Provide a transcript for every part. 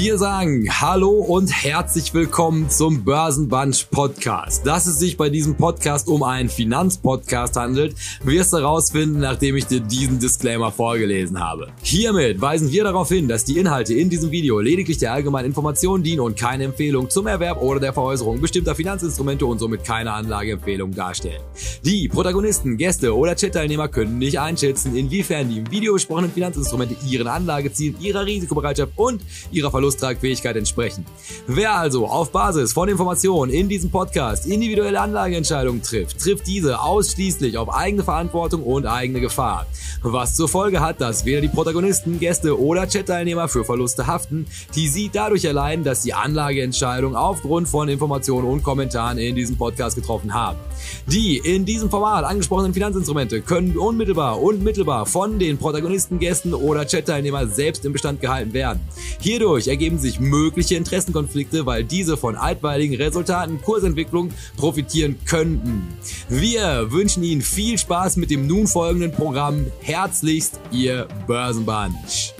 Wir sagen Hallo und herzlich willkommen zum Börsenbunch Podcast. Dass es sich bei diesem Podcast um einen Finanzpodcast handelt, wirst du herausfinden, nachdem ich dir diesen Disclaimer vorgelesen habe. Hiermit weisen wir darauf hin, dass die Inhalte in diesem Video lediglich der allgemeinen Information dienen und keine Empfehlung zum Erwerb oder der Veräußerung bestimmter Finanzinstrumente und somit keine Anlageempfehlung darstellen. Die Protagonisten, Gäste oder Chat-Teilnehmer können nicht einschätzen, inwiefern die im Video besprochenen Finanzinstrumente ihren Anlagezielen, ihrer Risikobereitschaft und ihrer Verlusttragfähigkeit entsprechen. Wer also auf Basis von Informationen in diesem Podcast individuelle Anlageentscheidungen trifft, trifft diese ausschließlich auf eigene Verantwortung und eigene Gefahr. Was zur Folge hat, dass weder die Protagonisten, Gäste oder Chat-Teilnehmer für Verluste haften, die sie dadurch erleiden, dass die Anlageentscheidung aufgrund von Informationen und Kommentaren in diesem Podcast getroffen haben. Die in diesem Format angesprochenen Finanzinstrumente können unmittelbar und mittelbar von den Protagonisten, Gästen oder Chat-Teilnehmern selbst im Bestand gehalten werden. Hierdurch ergeben sich mögliche Interessenkonflikte, weil diese von altweiligen Resultaten Kursentwicklung profitieren könnten. Wir wünschen Ihnen viel Spaß mit dem nun folgenden Programm. Herzlichst, Ihr Börsenbunch.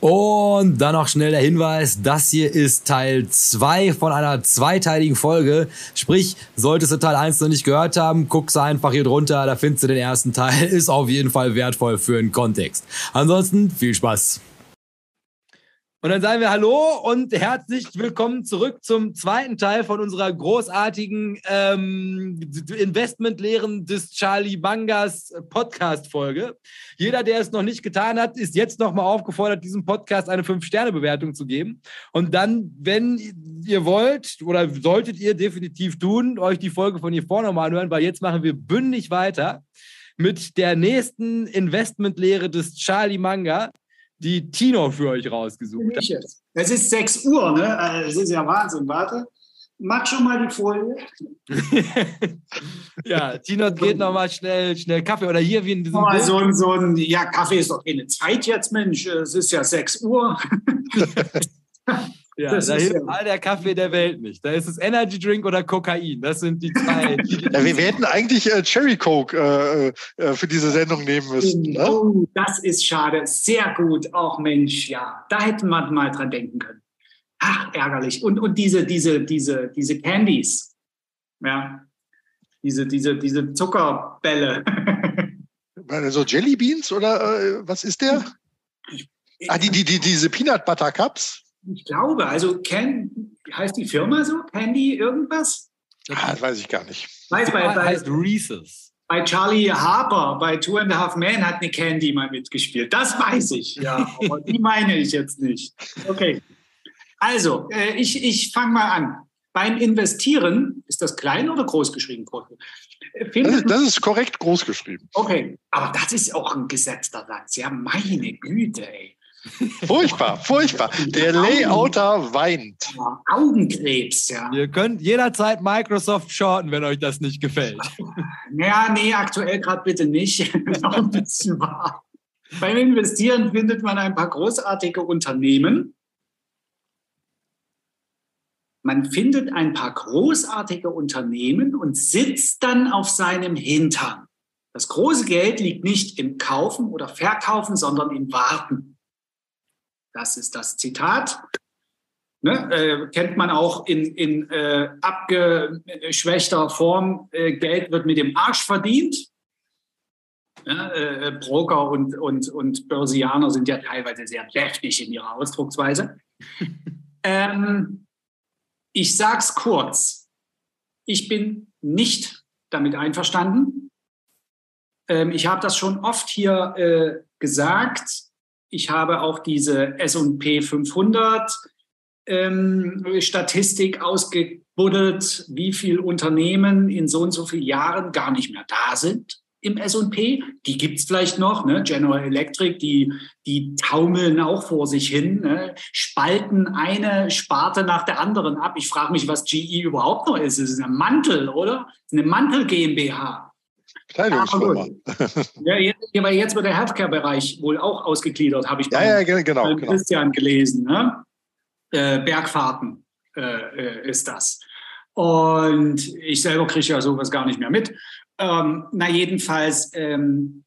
Und dann noch schnell der Hinweis, das hier ist Teil 2 von einer zweiteiligen Folge. Sprich, solltest du Teil 1 noch nicht gehört haben, guckst einfach hier drunter, da findest du den ersten Teil. Ist auf jeden Fall wertvoll für den Kontext. Ansonsten viel Spaß. Und dann sagen wir Hallo und herzlich willkommen zurück zum zweiten Teil von unserer großartigen ähm, Investmentlehren des Charlie Bangas Podcast-Folge. Jeder, der es noch nicht getan hat, ist jetzt nochmal aufgefordert, diesem Podcast eine 5-Sterne-Bewertung zu geben. Und dann, wenn ihr wollt oder solltet ihr definitiv tun, euch die Folge von hier vorne nochmal anhören, weil jetzt machen wir bündig weiter mit der nächsten Investmentlehre des Charlie Manga die Tino für euch rausgesucht hat. Es ist 6 Uhr, ne? Das ist ja Wahnsinn. Warte. Mach schon mal die Folie. ja, Tino geht nochmal schnell, schnell Kaffee. Oder hier wie in diesem. Mal so ein, so ein, ja, Kaffee ist doch keine Zeit jetzt, Mensch. Es ist ja 6 Uhr. Ja, das da hilft ja. all der Kaffee der Welt nicht. Da ist es Energy Drink oder Kokain. Das sind die zwei. ja, wir, wir hätten eigentlich äh, Cherry Coke äh, äh, für diese Sendung nehmen müssen. Ne? Oh, das ist schade. Sehr gut. Auch Mensch, ja. Da hätte man mal dran denken können. Ach, ärgerlich. Und, und diese, diese, diese, diese Candies. Ja. Diese, diese, diese Zuckerbälle. so Jelly Beans oder äh, was ist der? Ah, die, die, die, diese Peanut Butter Cups? Ich glaube, also Can, heißt die Firma so? Candy irgendwas? Ah, das weiß ich gar nicht. Weiß bei, bei, heißt Reese's. Bei Charlie Harper, bei Two and a Half Men hat eine Candy mal mitgespielt. Das weiß ich, ja. Aber die meine ich jetzt nicht. Okay. Also, äh, ich, ich fange mal an. Beim Investieren, ist das klein oder groß geschrieben? Das ist, das ist korrekt groß geschrieben. Okay, aber das ist auch ein gesetzter Satz. Ja, meine Güte, ey. Furchtbar, furchtbar. Der Layouter weint. Augenkrebs, ja. Ihr könnt jederzeit Microsoft shorten, wenn euch das nicht gefällt. Ja, nee, aktuell gerade bitte nicht. Noch ein bisschen wahr. Beim Investieren findet man ein paar großartige Unternehmen. Man findet ein paar großartige Unternehmen und sitzt dann auf seinem Hintern. Das große Geld liegt nicht im Kaufen oder Verkaufen, sondern im Warten. Das ist das Zitat. Ne, äh, kennt man auch in, in äh, abgeschwächter Form, äh, Geld wird mit dem Arsch verdient. Äh, Broker und, und, und Börsianer sind ja teilweise sehr deftig in ihrer Ausdrucksweise. ähm, ich sage es kurz. Ich bin nicht damit einverstanden. Ähm, ich habe das schon oft hier äh, gesagt ich habe auch diese S&P 500 ähm, Statistik ausgebuddelt, wie viele Unternehmen in so und so vielen Jahren gar nicht mehr da sind im S&P. Die gibt es vielleicht noch, ne? General Electric, die, die taumeln auch vor sich hin, ne? spalten eine Sparte nach der anderen ab. Ich frage mich, was GE überhaupt noch ist. Es ist ein Mantel, oder? Eine Mantel GmbH. Kleidungsfirma. Ja, jetzt, aber jetzt wird der Healthcare-Bereich wohl auch ausgegliedert, habe ich ja, ja, genau, genau. Christian gelesen. Ne? Äh, Bergfahrten äh, äh, ist das. Und ich selber kriege ja sowas gar nicht mehr mit. Ähm, na, jedenfalls, ähm,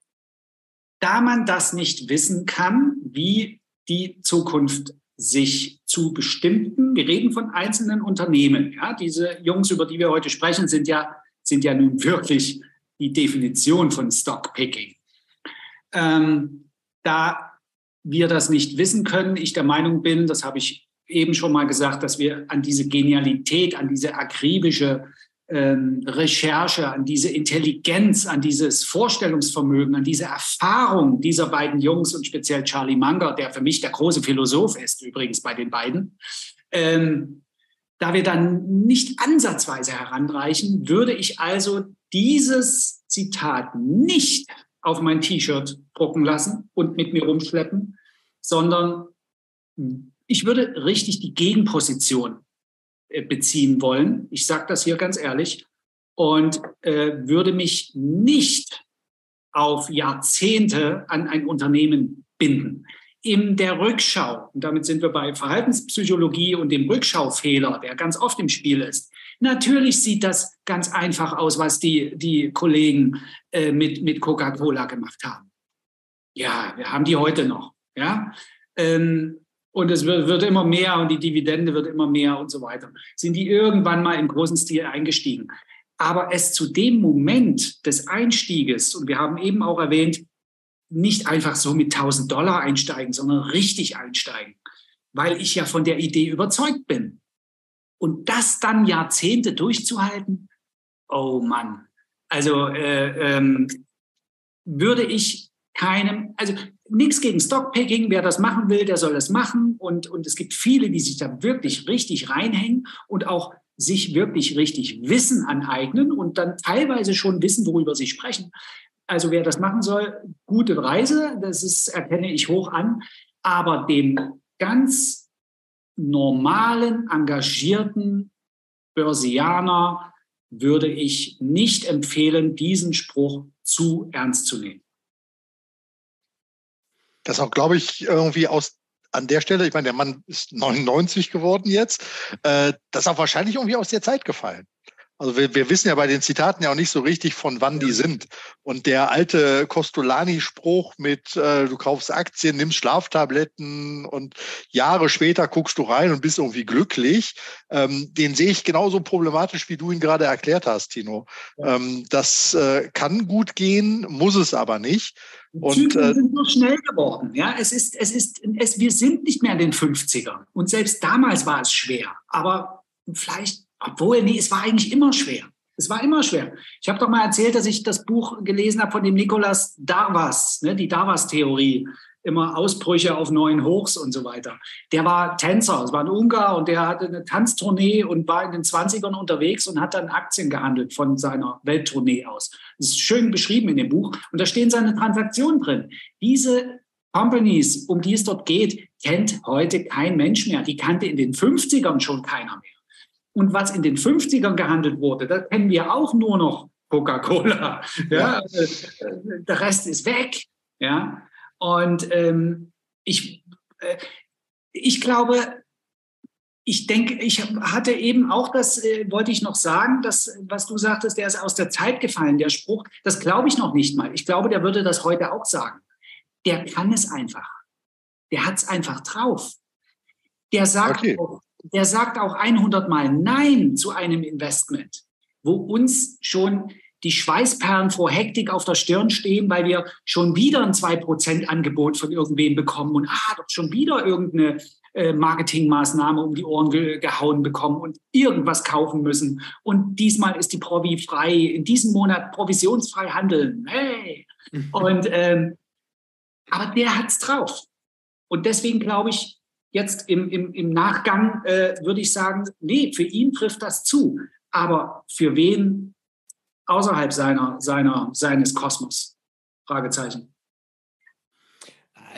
da man das nicht wissen kann, wie die Zukunft sich zu bestimmten, wir reden von einzelnen Unternehmen, ja, diese Jungs, über die wir heute sprechen, sind ja, sind ja nun wirklich die Definition von Stockpicking. Ähm, da wir das nicht wissen können, ich der Meinung bin, das habe ich eben schon mal gesagt, dass wir an diese Genialität, an diese akribische ähm, Recherche, an diese Intelligenz, an dieses Vorstellungsvermögen, an diese Erfahrung dieser beiden Jungs und speziell Charlie Munger, der für mich der große Philosoph ist, übrigens bei den beiden, ähm, da wir dann nicht ansatzweise heranreichen, würde ich also dieses Zitat nicht auf mein T-Shirt drucken lassen und mit mir rumschleppen, sondern ich würde richtig die Gegenposition äh, beziehen wollen. Ich sage das hier ganz ehrlich und äh, würde mich nicht auf Jahrzehnte an ein Unternehmen binden. In der Rückschau, und damit sind wir bei Verhaltenspsychologie und dem Rückschaufehler, der ganz oft im Spiel ist. Natürlich sieht das ganz einfach aus, was die, die Kollegen äh, mit, mit Coca-Cola gemacht haben. Ja, wir haben die heute noch. Ja, ähm, und es wird, wird, immer mehr und die Dividende wird immer mehr und so weiter. Sind die irgendwann mal im großen Stil eingestiegen. Aber es zu dem Moment des Einstieges, und wir haben eben auch erwähnt, nicht einfach so mit 1000 Dollar einsteigen, sondern richtig einsteigen, weil ich ja von der Idee überzeugt bin. Und das dann Jahrzehnte durchzuhalten, oh Mann. Also äh, ähm, würde ich keinem, also nichts gegen Stockpicking. Wer das machen will, der soll das machen. Und, und es gibt viele, die sich da wirklich richtig reinhängen und auch sich wirklich richtig Wissen aneignen und dann teilweise schon wissen, worüber sie sprechen. Also wer das machen soll, gute Reise, das ist, erkenne ich hoch an. Aber dem ganz normalen, engagierten Börsianer würde ich nicht empfehlen, diesen Spruch zu ernst zu nehmen. Das auch, glaube ich, irgendwie aus an der Stelle, ich meine, der Mann ist 99 geworden jetzt, äh, das ist auch wahrscheinlich irgendwie aus der Zeit gefallen. Also wir, wir wissen ja bei den Zitaten ja auch nicht so richtig, von wann die sind. Und der alte Costolani-Spruch mit äh, du kaufst Aktien, nimmst Schlaftabletten und Jahre später guckst du rein und bist irgendwie glücklich, ähm, den sehe ich genauso problematisch, wie du ihn gerade erklärt hast, Tino. Ja. Ähm, das äh, kann gut gehen, muss es aber nicht. Und, Zyklen äh, sind so schnell geworden. Ja, es ist, es ist, es, wir sind nicht mehr in den 50ern. Und selbst damals war es schwer. Aber vielleicht obwohl, nee, es war eigentlich immer schwer. Es war immer schwer. Ich habe doch mal erzählt, dass ich das Buch gelesen habe von dem Nikolas Darvas, ne, die Darvas-Theorie, immer Ausbrüche auf neuen Hochs und so weiter. Der war Tänzer, es war ein Ungar und der hatte eine Tanztournee und war in den 20ern unterwegs und hat dann Aktien gehandelt von seiner Welttournee aus. Das ist schön beschrieben in dem Buch und da stehen seine Transaktionen drin. Diese Companies, um die es dort geht, kennt heute kein Mensch mehr. Die kannte in den 50ern schon keiner mehr. Und was in den 50ern gehandelt wurde, da kennen wir auch nur noch Coca-Cola. Ja? ja. Der Rest ist weg. Ja? Und ähm, ich, äh, ich glaube, ich denke, ich hatte eben auch das, äh, wollte ich noch sagen, das, was du sagtest, der ist aus der Zeit gefallen, der Spruch, das glaube ich noch nicht mal. Ich glaube, der würde das heute auch sagen. Der kann es einfach. Der hat es einfach drauf. Der sagt okay. auch, der sagt auch 100 Mal Nein zu einem Investment, wo uns schon die Schweißperlen vor Hektik auf der Stirn stehen, weil wir schon wieder ein 2% Angebot von irgendwem bekommen und ah, doch schon wieder irgendeine äh, Marketingmaßnahme um die Ohren ge gehauen bekommen und irgendwas kaufen müssen. Und diesmal ist die Provi frei, in diesem Monat provisionsfrei handeln. Hey! Und ähm, aber der hat's drauf. Und deswegen glaube ich, Jetzt im, im, im Nachgang äh, würde ich sagen, nee, für ihn trifft das zu. Aber für wen außerhalb seiner, seiner, seines Kosmos? Fragezeichen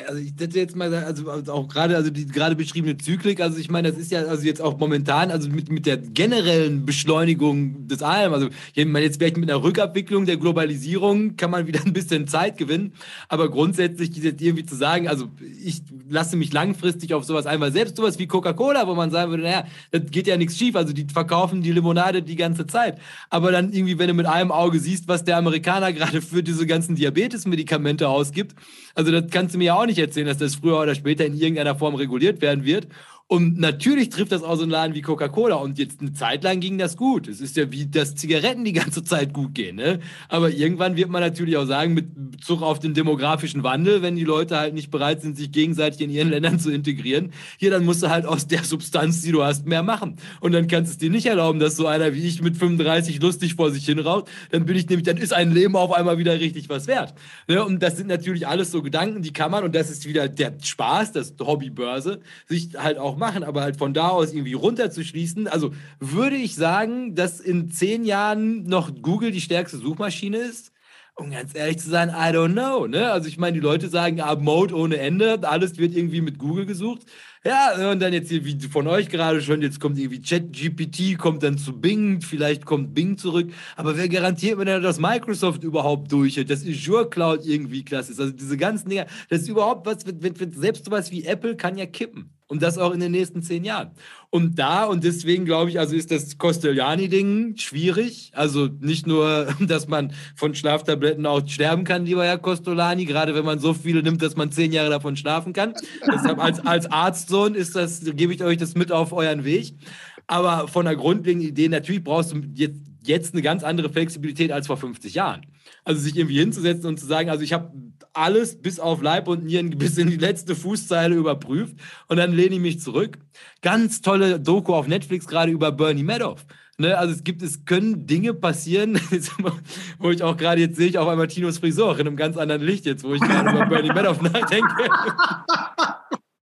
also ich hätte jetzt mal, also, also auch gerade, also die gerade beschriebene Zyklik, also ich meine, das ist ja also jetzt auch momentan, also mit, mit der generellen Beschleunigung des allem, also ich meine, jetzt vielleicht mit einer Rückabwicklung der Globalisierung kann man wieder ein bisschen Zeit gewinnen, aber grundsätzlich jetzt irgendwie zu sagen, also ich lasse mich langfristig auf sowas ein, weil selbst sowas wie Coca-Cola, wo man sagen würde, naja, das geht ja nichts schief, also die verkaufen die Limonade die ganze Zeit, aber dann irgendwie, wenn du mit einem Auge siehst, was der Amerikaner gerade für diese ganzen Diabetes-Medikamente ausgibt, also das kannst du mir ja auch nicht nicht erzählen, dass das früher oder später in irgendeiner Form reguliert werden wird. Und natürlich trifft das auch so einen Laden wie Coca-Cola. Und jetzt eine Zeit lang ging das gut. Es ist ja wie, dass Zigaretten die ganze Zeit gut gehen. Ne? Aber irgendwann wird man natürlich auch sagen, mit Bezug auf den demografischen Wandel, wenn die Leute halt nicht bereit sind, sich gegenseitig in ihren Ländern zu integrieren, hier, dann musst du halt aus der Substanz, die du hast, mehr machen. Und dann kannst du es dir nicht erlauben, dass so einer wie ich mit 35 lustig vor sich hinraut. Dann bin ich nämlich, dann ist ein Leben auf einmal wieder richtig was wert. Ne? Und das sind natürlich alles so Gedanken, die kann man, und das ist wieder der Spaß, das Hobbybörse, sich halt auch machen, aber halt von da aus irgendwie runterzuschließen. Also würde ich sagen, dass in zehn Jahren noch Google die stärkste Suchmaschine ist? Um ganz ehrlich zu sein, I don't know. Ne? Also ich meine, die Leute sagen, ah, Mode ohne Ende, alles wird irgendwie mit Google gesucht. Ja, und dann jetzt hier, wie von euch gerade schon, jetzt kommt irgendwie ChatGPT, kommt dann zu Bing, vielleicht kommt Bing zurück. Aber wer garantiert mir denn, dass Microsoft überhaupt durchhält, dass Azure Cloud irgendwie klasse ist? Also diese ganzen Dinger, das ist überhaupt was, selbst sowas wie Apple kann ja kippen. Und das auch in den nächsten zehn Jahren. Und da, und deswegen glaube ich, also ist das Costellani-Ding schwierig. Also nicht nur, dass man von Schlaftabletten auch sterben kann, lieber Herr Costolani, gerade wenn man so viele nimmt, dass man zehn Jahre davon schlafen kann. Deshalb als, als Arztsohn ist das, gebe ich euch das mit auf euren Weg. Aber von der grundlegenden Idee, natürlich brauchst du jetzt, jetzt eine ganz andere Flexibilität als vor 50 Jahren. Also sich irgendwie hinzusetzen und zu sagen, also ich habe alles bis auf Leib und Nieren bis in die letzte Fußzeile überprüft und dann lehne ich mich zurück. Ganz tolle Doku auf Netflix gerade über Bernie Madoff. Ne, also es gibt, es können Dinge passieren, wo ich auch gerade jetzt sehe ich auch einmal Tinos Frisur in einem ganz anderen Licht jetzt, wo ich gerade über Bernie Madoff nachdenke.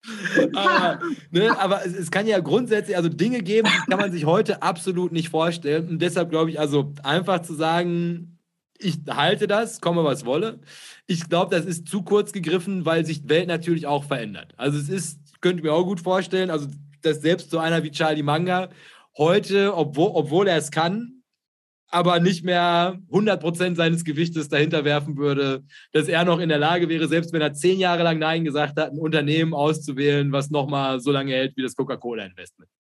aber, ne, aber es, es, kann ja grundsätzlich also Dinge geben, die kann man sich heute absolut nicht vorstellen. Und deshalb glaube ich, also einfach zu sagen, ich halte das, komme was wolle. Ich glaube, das ist zu kurz gegriffen, weil sich die Welt natürlich auch verändert. Also es ist, könnte mir auch gut vorstellen, also dass selbst so einer wie Charlie Manga heute, obwohl, obwohl er es kann, aber nicht mehr 100% seines Gewichtes dahinter werfen würde, dass er noch in der Lage wäre, selbst wenn er zehn Jahre lang Nein gesagt hat, ein Unternehmen auszuwählen, was nochmal so lange hält wie das Coca-Cola-Investment.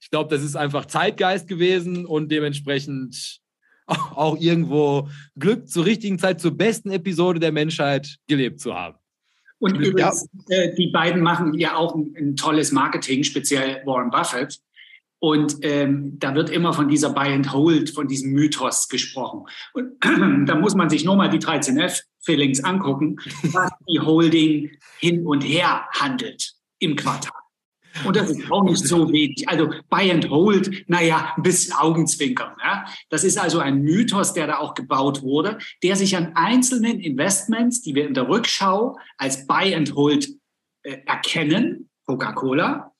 Ich glaube, das ist einfach Zeitgeist gewesen und dementsprechend auch irgendwo Glück zur richtigen Zeit, zur besten Episode der Menschheit gelebt zu haben. Und übrigens, ja. äh, die beiden machen ja auch ein, ein, tolles Marketing, speziell Warren Buffett. Und ähm, da wird immer von dieser Buy and Hold, von diesem Mythos gesprochen. Und da muss man sich nur mal die 13F-Fillings angucken, was die Holding hin und her handelt im Quartal. Und das ist auch nicht so wenig. Also Buy and Hold, naja, ein bisschen Augenzwinkern. Ja? Das ist also ein Mythos, der da auch gebaut wurde, der sich an einzelnen Investments, die wir in der Rückschau als Buy and Hold äh, erkennen, Coca-Cola,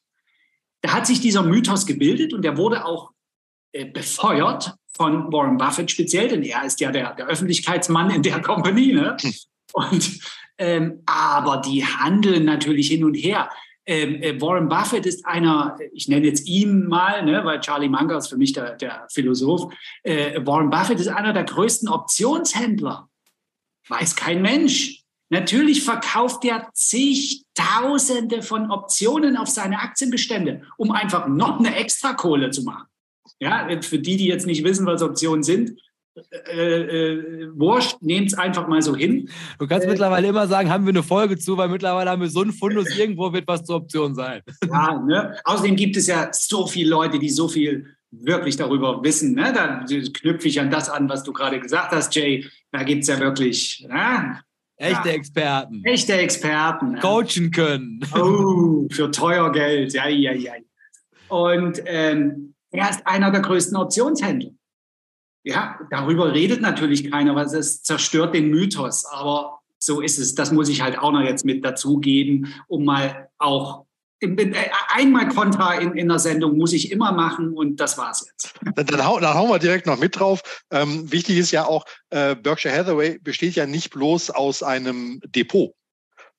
da hat sich dieser Mythos gebildet und der wurde auch äh, befeuert von Warren Buffett speziell, denn er ist ja der, der Öffentlichkeitsmann in der Company. Ne? Hm. Und, ähm, aber die handeln natürlich hin und her. Ähm, äh, Warren Buffett ist einer, ich nenne jetzt ihn mal, ne, weil Charlie Munger ist für mich der, der Philosoph. Äh, Warren Buffett ist einer der größten Optionshändler. Weiß kein Mensch. Natürlich verkauft er zigtausende von Optionen auf seine Aktienbestände, um einfach noch eine Extrakohle zu machen. Ja, für die, die jetzt nicht wissen, was Optionen sind, äh, äh, wurscht, nehmt es einfach mal so hin. Du kannst äh, mittlerweile immer sagen, haben wir eine Folge zu, weil mittlerweile haben wir so einen Fundus, irgendwo wird was zur Option sein. Ja, ne? Außerdem gibt es ja so viele Leute, die so viel wirklich darüber wissen. Ne? Da knüpfe ich an das an, was du gerade gesagt hast, Jay. Da gibt es ja wirklich ne? Echte ja. Experten. Echte Experten. Coachen können. Oh, für teuer Geld. Ja, ja, ja. Und ähm, er ist einer der größten Optionshändler. Ja, darüber redet natürlich keiner, weil es zerstört den Mythos. Aber so ist es. Das muss ich halt auch noch jetzt mit dazugeben, um mal auch einmal Kontra in, in der Sendung muss ich immer machen und das war's jetzt. Dann, dann, hau, dann hauen wir direkt noch mit drauf. Ähm, wichtig ist ja auch, äh, Berkshire Hathaway besteht ja nicht bloß aus einem Depot,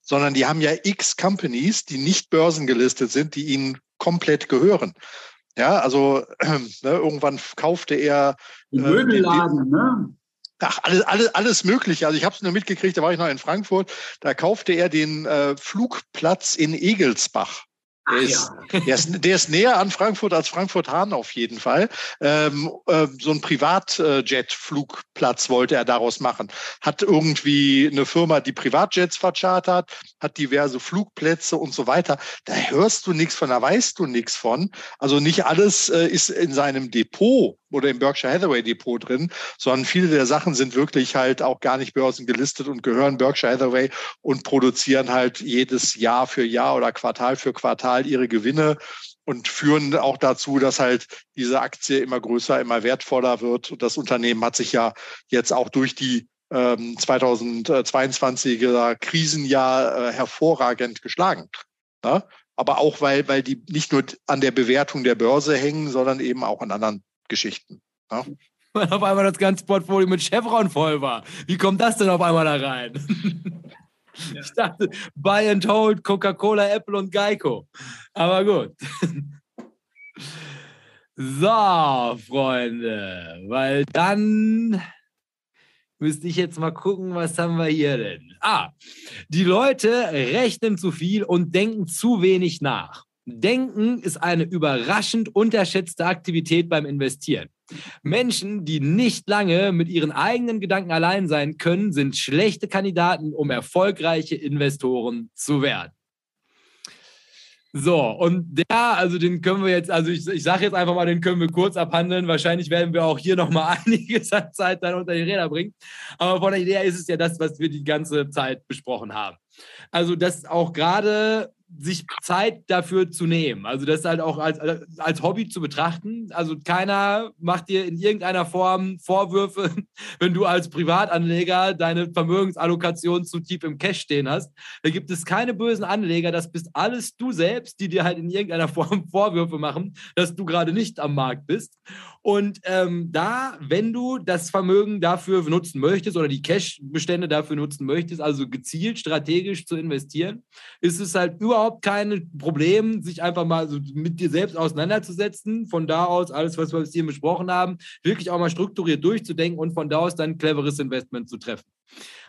sondern die haben ja x Companies, die nicht börsengelistet sind, die ihnen komplett gehören. Ja, also äh, ne, irgendwann kaufte er äh, Möbelladen, ne? Ach, alles, alles, alles Mögliche. Also ich habe es nur mitgekriegt, da war ich noch in Frankfurt. Da kaufte er den äh, Flugplatz in Egelsbach. Der ist, der, ist, der ist näher an Frankfurt als Frankfurt-Hahn auf jeden Fall. Ähm, äh, so ein Privatjet-Flugplatz wollte er daraus machen. Hat irgendwie eine Firma, die Privatjets verchartert, hat diverse Flugplätze und so weiter. Da hörst du nichts von, da weißt du nichts von. Also nicht alles äh, ist in seinem Depot oder im Berkshire Hathaway Depot drin, sondern viele der Sachen sind wirklich halt auch gar nicht börsengelistet und gehören Berkshire Hathaway und produzieren halt jedes Jahr für Jahr oder Quartal für Quartal ihre Gewinne und führen auch dazu, dass halt diese Aktie immer größer, immer wertvoller wird. Und das Unternehmen hat sich ja jetzt auch durch die ähm, 2022er Krisenjahr äh, hervorragend geschlagen. Ja? Aber auch, weil, weil die nicht nur an der Bewertung der Börse hängen, sondern eben auch an anderen Geschichten. Ja? Weil auf einmal das ganze Portfolio mit Chevron voll war. Wie kommt das denn auf einmal da rein? Ja. Ich dachte, Buy and Hold, Coca-Cola, Apple und Geico. Aber gut. So, Freunde, weil dann müsste ich jetzt mal gucken, was haben wir hier denn? Ah, die Leute rechnen zu viel und denken zu wenig nach. Denken ist eine überraschend unterschätzte Aktivität beim Investieren. Menschen, die nicht lange mit ihren eigenen Gedanken allein sein können, sind schlechte Kandidaten, um erfolgreiche Investoren zu werden. So, und der, also den können wir jetzt, also ich, ich sage jetzt einfach mal, den können wir kurz abhandeln. Wahrscheinlich werden wir auch hier nochmal einiges an Zeit dann unter die Räder bringen. Aber von der Idee her ist es ja das, was wir die ganze Zeit besprochen haben. Also, dass auch gerade sich Zeit dafür zu nehmen. Also das halt auch als, als Hobby zu betrachten. Also keiner macht dir in irgendeiner Form Vorwürfe, wenn du als Privatanleger deine Vermögensallokation zu tief im Cash stehen hast. Da gibt es keine bösen Anleger. Das bist alles du selbst, die dir halt in irgendeiner Form Vorwürfe machen, dass du gerade nicht am Markt bist. Und ähm, da, wenn du das Vermögen dafür nutzen möchtest oder die Cash-Bestände dafür nutzen möchtest, also gezielt strategisch zu investieren, ist es halt überhaupt kein Problem, sich einfach mal so mit dir selbst auseinanderzusetzen. Von da aus alles, was wir bis hier besprochen haben, wirklich auch mal strukturiert durchzudenken und von da aus dann cleveres Investment zu treffen.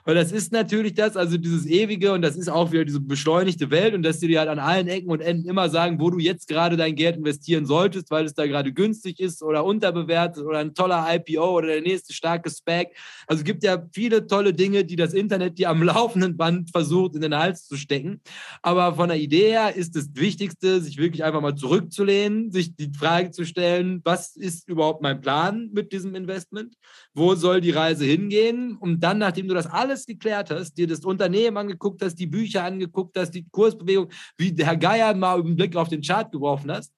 Weil das ist natürlich das, also dieses ewige und das ist auch wieder diese beschleunigte Welt und dass die dir halt an allen Ecken und Enden immer sagen, wo du jetzt gerade dein Geld investieren solltest, weil es da gerade günstig ist oder unterbewertet oder ein toller IPO oder der nächste starke Spec. Also es gibt ja viele tolle Dinge, die das Internet dir am laufenden Band versucht in den Hals zu stecken. Aber von der Idee her ist das Wichtigste, sich wirklich einfach mal zurückzulehnen, sich die Frage zu stellen, was ist überhaupt mein Plan mit diesem Investment? Wo soll die Reise hingehen? Und dann, nachdem du das alles alles geklärt hast, dir das Unternehmen angeguckt hast, die Bücher angeguckt hast, die Kursbewegung, wie der Herr Geier mal einen Blick auf den Chart geworfen hast,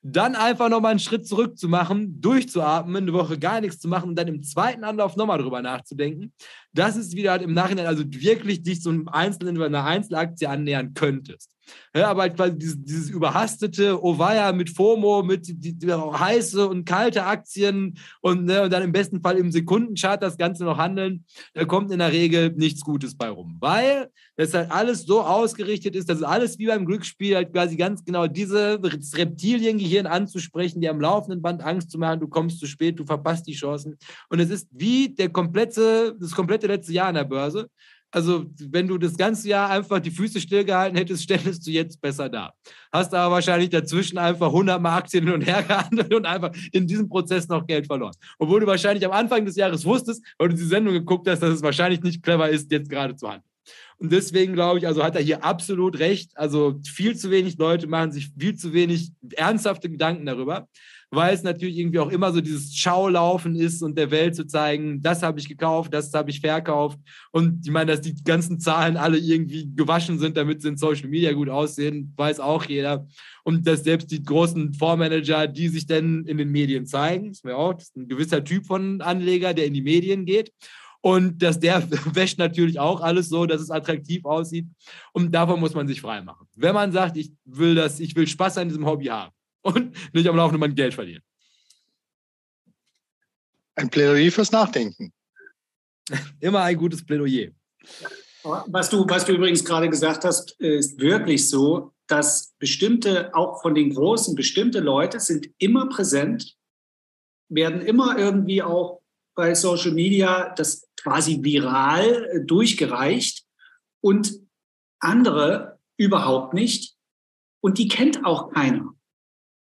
dann einfach nochmal einen Schritt zurück zu machen, durchzuatmen, eine Woche gar nichts zu machen und dann im zweiten Anlauf nochmal drüber nachzudenken. Das ist wieder halt im Nachhinein, also wirklich dich so einem Einzelnen einer Einzelaktie annähern könntest. Ja, aber halt quasi dieses, dieses überhastete Ovaya mit FOMO, mit die, die, heiße und kalte Aktien und, ne, und dann im besten Fall im Sekundenchart das Ganze noch handeln, da kommt in der Regel nichts Gutes bei rum. Weil das halt alles so ausgerichtet ist, dass es alles wie beim Glücksspiel halt quasi ganz genau diese Reptiliengehirn anzusprechen, die am laufenden Band Angst zu machen, du kommst zu spät, du verpasst die Chancen. Und es ist wie der komplette, das komplette letzte Jahr an der Börse. Also, wenn du das ganze Jahr einfach die Füße stillgehalten hättest, ständest du jetzt besser da. Hast aber wahrscheinlich dazwischen einfach 100 Mal Aktien hin und her gehandelt und einfach in diesem Prozess noch Geld verloren. Obwohl du wahrscheinlich am Anfang des Jahres wusstest, weil du die Sendung geguckt hast, dass es wahrscheinlich nicht clever ist, jetzt gerade zu handeln. Und deswegen glaube ich, also hat er hier absolut recht. Also viel zu wenig Leute machen sich viel zu wenig ernsthafte Gedanken darüber weil es natürlich irgendwie auch immer so dieses Schaulaufen ist und der Welt zu zeigen, das habe ich gekauft, das habe ich verkauft. Und ich meine, dass die ganzen Zahlen alle irgendwie gewaschen sind, damit sie in Social Media gut aussehen, weiß auch jeder. Und dass selbst die großen Fondsmanager, die sich dann in den Medien zeigen, ist mir auch ist ein gewisser Typ von Anleger, der in die Medien geht. Und dass der wäscht natürlich auch alles so, dass es attraktiv aussieht. Und davon muss man sich freimachen. Wenn man sagt, ich will das, ich will Spaß an diesem Hobby haben, und nicht am laufenden Band Geld verlieren. Ein Plädoyer fürs Nachdenken. Immer ein gutes Plädoyer. Was du, was du übrigens gerade gesagt hast, ist wirklich so, dass bestimmte, auch von den Großen, bestimmte Leute sind immer präsent, werden immer irgendwie auch bei Social Media das quasi viral durchgereicht und andere überhaupt nicht Und die kennt auch keiner.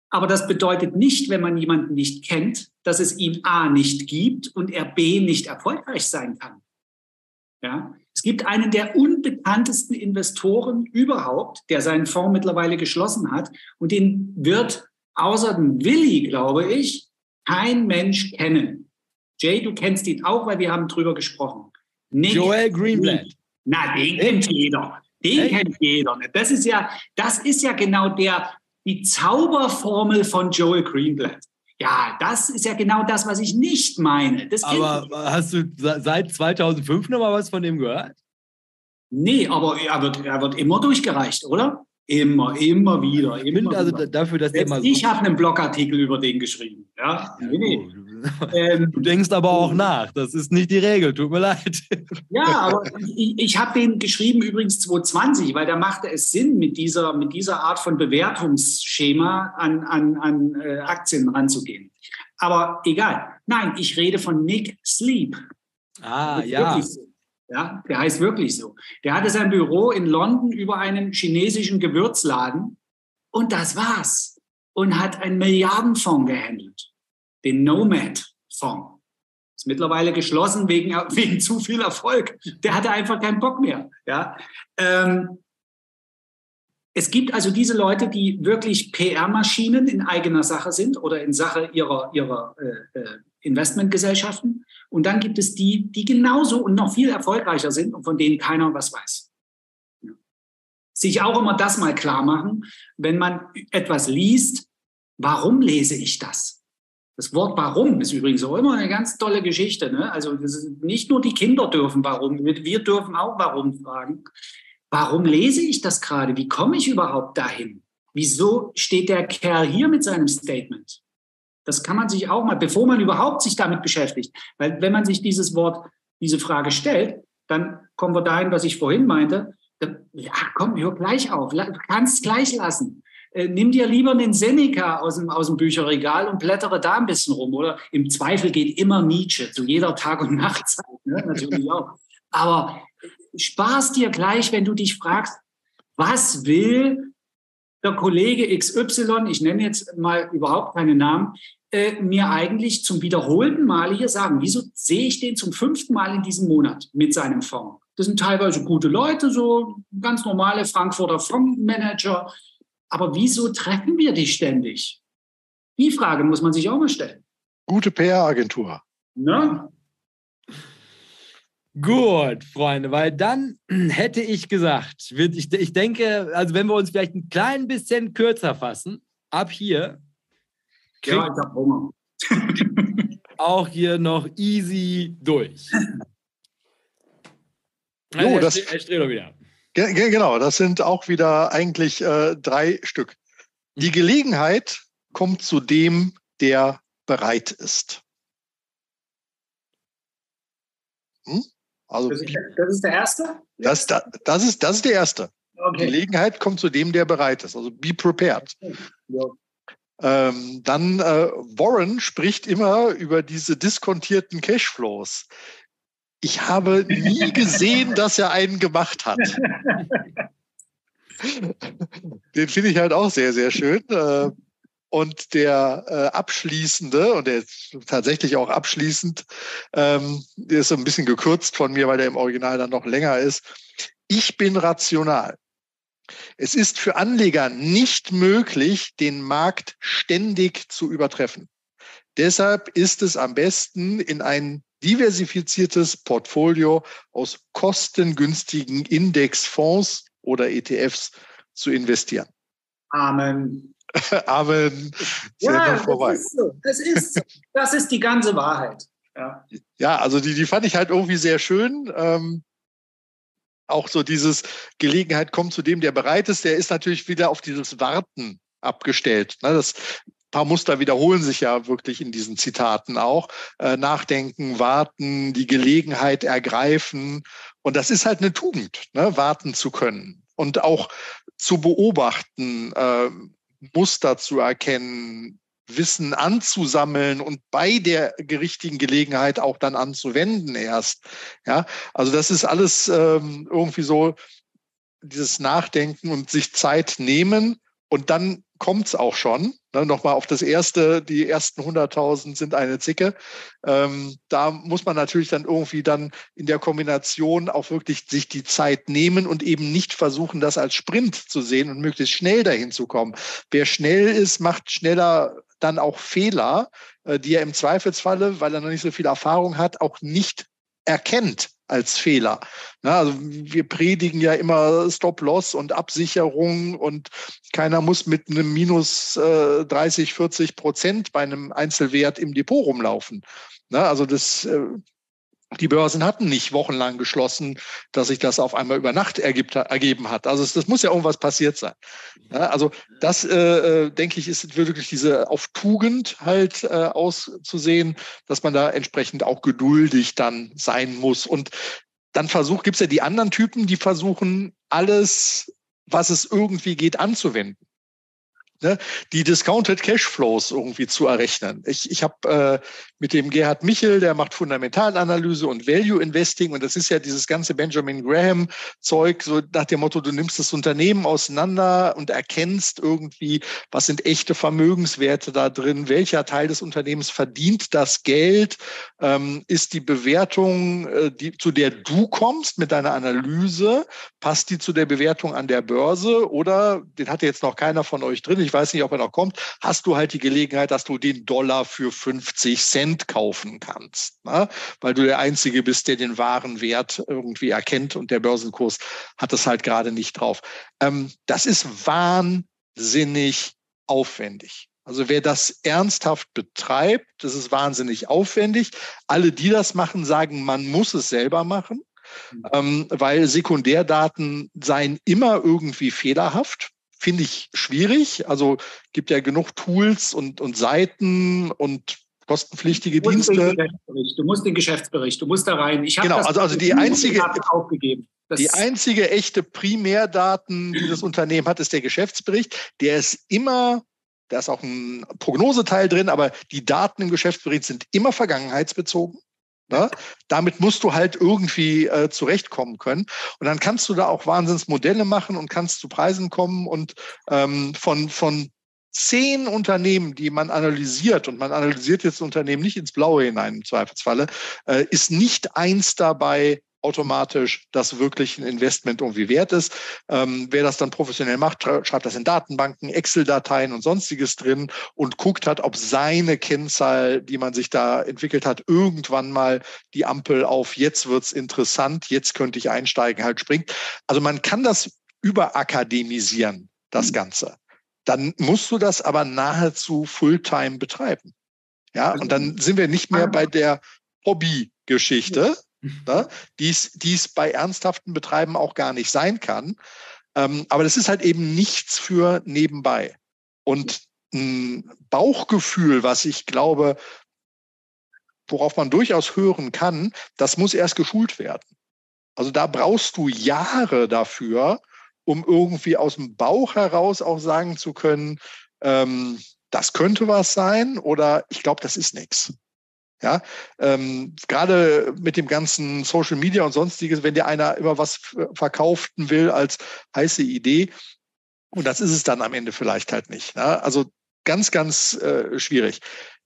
Aber das bedeutet nicht, wenn man jemanden nicht kennt, dass es ihn A nicht gibt und er B nicht erfolgreich sein kann. Ja? Es gibt einen der unbekanntesten Investoren überhaupt, der seinen Fonds mittlerweile geschlossen hat und den wird außer dem Willi, glaube ich, kein Mensch kennen. Jay, du kennst ihn auch, weil wir haben drüber gesprochen. Nick Joel Greenblatt. Na, den kennt jeder. Den kennt jeder. Das ist ja, das ist ja genau der, die Zauberformel von Joel Greenblatt. Ja, das ist ja genau das, was ich nicht meine. Das aber hast du seit 2005 noch mal was von dem gehört? Nee, aber er wird, er wird immer durchgereicht, oder? Immer, immer wieder. Ich finde also dafür, dass der mal so Ich habe einen Blogartikel über den geschrieben. Ja, nee, nee. Ähm, du denkst aber auch nach. Das ist nicht die Regel. Tut mir leid. Ja, aber ich, ich habe den geschrieben übrigens 2020, weil da machte es Sinn, mit dieser, mit dieser Art von Bewertungsschema an, an, an äh, Aktien ranzugehen. Aber egal. Nein, ich rede von Nick Sleep. Ah, ja. So. Ja, der heißt wirklich so. Der hatte sein Büro in London über einen chinesischen Gewürzladen und das war's. Und hat einen Milliardenfonds gehandelt den Nomad-Fonds. Ist mittlerweile geschlossen wegen, wegen zu viel Erfolg. Der hatte einfach keinen Bock mehr. Ja? Ähm, es gibt also diese Leute, die wirklich PR-Maschinen in eigener Sache sind oder in Sache ihrer, ihrer äh, äh, Investmentgesellschaften. Und dann gibt es die, die genauso und noch viel erfolgreicher sind und von denen keiner was weiß. Ja. Sich auch immer das mal klar machen, wenn man etwas liest, warum lese ich das? Das Wort warum ist übrigens auch immer eine ganz tolle Geschichte. Ne? Also nicht nur die Kinder dürfen warum, wir dürfen auch warum fragen. Warum lese ich das gerade? Wie komme ich überhaupt dahin? Wieso steht der Kerl hier mit seinem Statement? Das kann man sich auch mal, bevor man überhaupt sich damit beschäftigt. Weil wenn man sich dieses Wort, diese Frage stellt, dann kommen wir dahin, was ich vorhin meinte. Ja, komm, hör gleich auf, kannst gleich lassen. Äh, nimm dir lieber einen Seneca aus dem, aus dem Bücherregal und blättere da ein bisschen rum. Oder im Zweifel geht immer Nietzsche zu jeder Tag- und Nachtzeit. Ne? Natürlich auch. Aber Spaß dir gleich, wenn du dich fragst, was will der Kollege XY, ich nenne jetzt mal überhaupt keine Namen, äh, mir eigentlich zum wiederholten Male hier sagen, wieso sehe ich den zum fünften Mal in diesem Monat mit seinem Fonds? Das sind teilweise gute Leute, so ganz normale Frankfurter Fondsmanager, aber wieso treffen wir die ständig? Die Frage muss man sich auch mal stellen. Gute PR-Agentur. Ne? Gut, Freunde, weil dann hätte ich gesagt, ich, ich denke, also wenn wir uns vielleicht ein klein bisschen kürzer fassen, ab hier. Ja, ich habe Hunger. auch hier noch easy durch. Also, jo, das, er steht doch wieder. Genau, das sind auch wieder eigentlich äh, drei Stück. Die Gelegenheit kommt zu dem, der bereit ist. Hm? Also, das ist, das ist, der erste? Das, das, ist, das ist der erste. Okay. Gelegenheit kommt zu dem, der bereit ist. Also be prepared. Ja. Ähm, dann äh, Warren spricht immer über diese diskontierten Cashflows. Ich habe nie gesehen, dass er einen gemacht hat. Den finde ich halt auch sehr, sehr schön. Äh, und der äh, abschließende, und der ist tatsächlich auch abschließend, ähm, der ist so ein bisschen gekürzt von mir, weil der im Original dann noch länger ist. Ich bin rational. Es ist für Anleger nicht möglich, den Markt ständig zu übertreffen. Deshalb ist es am besten, in ein diversifiziertes Portfolio aus kostengünstigen Indexfonds oder ETFs zu investieren. Amen. Amen. ja, vorbei. Das ist, so. das, ist, das ist die ganze Wahrheit. Ja, ja also die, die fand ich halt irgendwie sehr schön. Ähm, auch so dieses Gelegenheit kommt zu dem, der bereit ist, der ist natürlich wieder auf dieses Warten abgestellt. Ne? Das paar Muster wiederholen sich ja wirklich in diesen Zitaten auch. Äh, nachdenken, warten, die Gelegenheit ergreifen. Und das ist halt eine Tugend, ne? warten zu können und auch zu beobachten, äh, Muster zu erkennen, Wissen anzusammeln und bei der richtigen Gelegenheit auch dann anzuwenden erst. Ja, also das ist alles ähm, irgendwie so dieses Nachdenken und sich Zeit nehmen und dann kommt es auch schon. Ne, Nochmal auf das erste, die ersten 100.000 sind eine Zicke. Ähm, da muss man natürlich dann irgendwie dann in der Kombination auch wirklich sich die Zeit nehmen und eben nicht versuchen, das als Sprint zu sehen und möglichst schnell dahin zu kommen. Wer schnell ist, macht schneller dann auch Fehler, äh, die er im Zweifelsfalle, weil er noch nicht so viel Erfahrung hat, auch nicht erkennt als Fehler. Na, also wir predigen ja immer Stop-Loss und Absicherung und keiner muss mit einem Minus äh, 30, 40 Prozent bei einem Einzelwert im Depot rumlaufen. Na, also das äh, die Börsen hatten nicht wochenlang geschlossen, dass sich das auf einmal über Nacht ergibt, ergeben hat. Also es, das muss ja irgendwas passiert sein. Ja, also das, äh, äh denke ich, ist wirklich diese auf Tugend halt äh, auszusehen, dass man da entsprechend auch geduldig dann sein muss. Und dann versucht, gibt es ja die anderen Typen, die versuchen, alles, was es irgendwie geht, anzuwenden ne, die Discounted Cashflows irgendwie zu errechnen. Ich, ich habe äh, mit dem Gerhard Michel, der macht Fundamentalanalyse und Value Investing und das ist ja dieses ganze Benjamin Graham Zeug, so nach dem Motto, du nimmst das Unternehmen auseinander und erkennst irgendwie, was sind echte Vermögenswerte da drin, welcher Teil des Unternehmens verdient das Geld, ähm, ist die Bewertung, äh, die, zu der du kommst mit deiner Analyse, passt die zu der Bewertung an der Börse oder den hatte jetzt noch keiner von euch drin ich weiß nicht, ob er noch kommt, hast du halt die Gelegenheit, dass du den Dollar für 50 Cent kaufen kannst, ne? weil du der Einzige bist, der den wahren Wert irgendwie erkennt und der Börsenkurs hat es halt gerade nicht drauf. Ähm, das ist wahnsinnig aufwendig. Also wer das ernsthaft betreibt, das ist wahnsinnig aufwendig. Alle, die das machen, sagen, man muss es selber machen, mhm. ähm, weil Sekundärdaten seien immer irgendwie fehlerhaft finde ich schwierig. Also gibt ja genug Tools und, und Seiten und kostenpflichtige du Dienste. Du musst den Geschäftsbericht, du musst da rein. Ich genau, also, also die einzige, aufgegeben. Das die einzige echte Primärdaten, die das Unternehmen hat, ist der Geschäftsbericht. Der ist immer, da ist auch ein Prognoseteil drin, aber die Daten im Geschäftsbericht sind immer vergangenheitsbezogen. Ne? Damit musst du halt irgendwie äh, zurechtkommen können. Und dann kannst du da auch Wahnsinnsmodelle machen und kannst zu Preisen kommen und ähm, von, von zehn Unternehmen, die man analysiert, und man analysiert jetzt Unternehmen nicht ins Blaue hinein im Zweifelsfalle, äh, ist nicht eins dabei, automatisch das wirklich ein Investment irgendwie wert ist. Ähm, wer das dann professionell macht, schreibt das in Datenbanken, Excel-Dateien und sonstiges drin und guckt hat, ob seine Kennzahl, die man sich da entwickelt hat, irgendwann mal die Ampel auf jetzt wird's interessant, jetzt könnte ich einsteigen, halt springt. Also man kann das überakademisieren, das mhm. Ganze. Dann musst du das aber nahezu Fulltime betreiben. Ja, und dann sind wir nicht mehr bei der Hobby-Geschichte, ne, die es bei ernsthaften Betreiben auch gar nicht sein kann. Ähm, aber das ist halt eben nichts für nebenbei. Und ein Bauchgefühl, was ich glaube, worauf man durchaus hören kann, das muss erst geschult werden. Also da brauchst du Jahre dafür, um irgendwie aus dem Bauch heraus auch sagen zu können, ähm, das könnte was sein oder ich glaube, das ist nichts. Ja, ähm, gerade mit dem ganzen Social Media und sonstiges, wenn dir einer immer was verkauften will als heiße Idee, und das ist es dann am Ende vielleicht halt nicht. Ne? Also ganz, ganz äh, schwierig.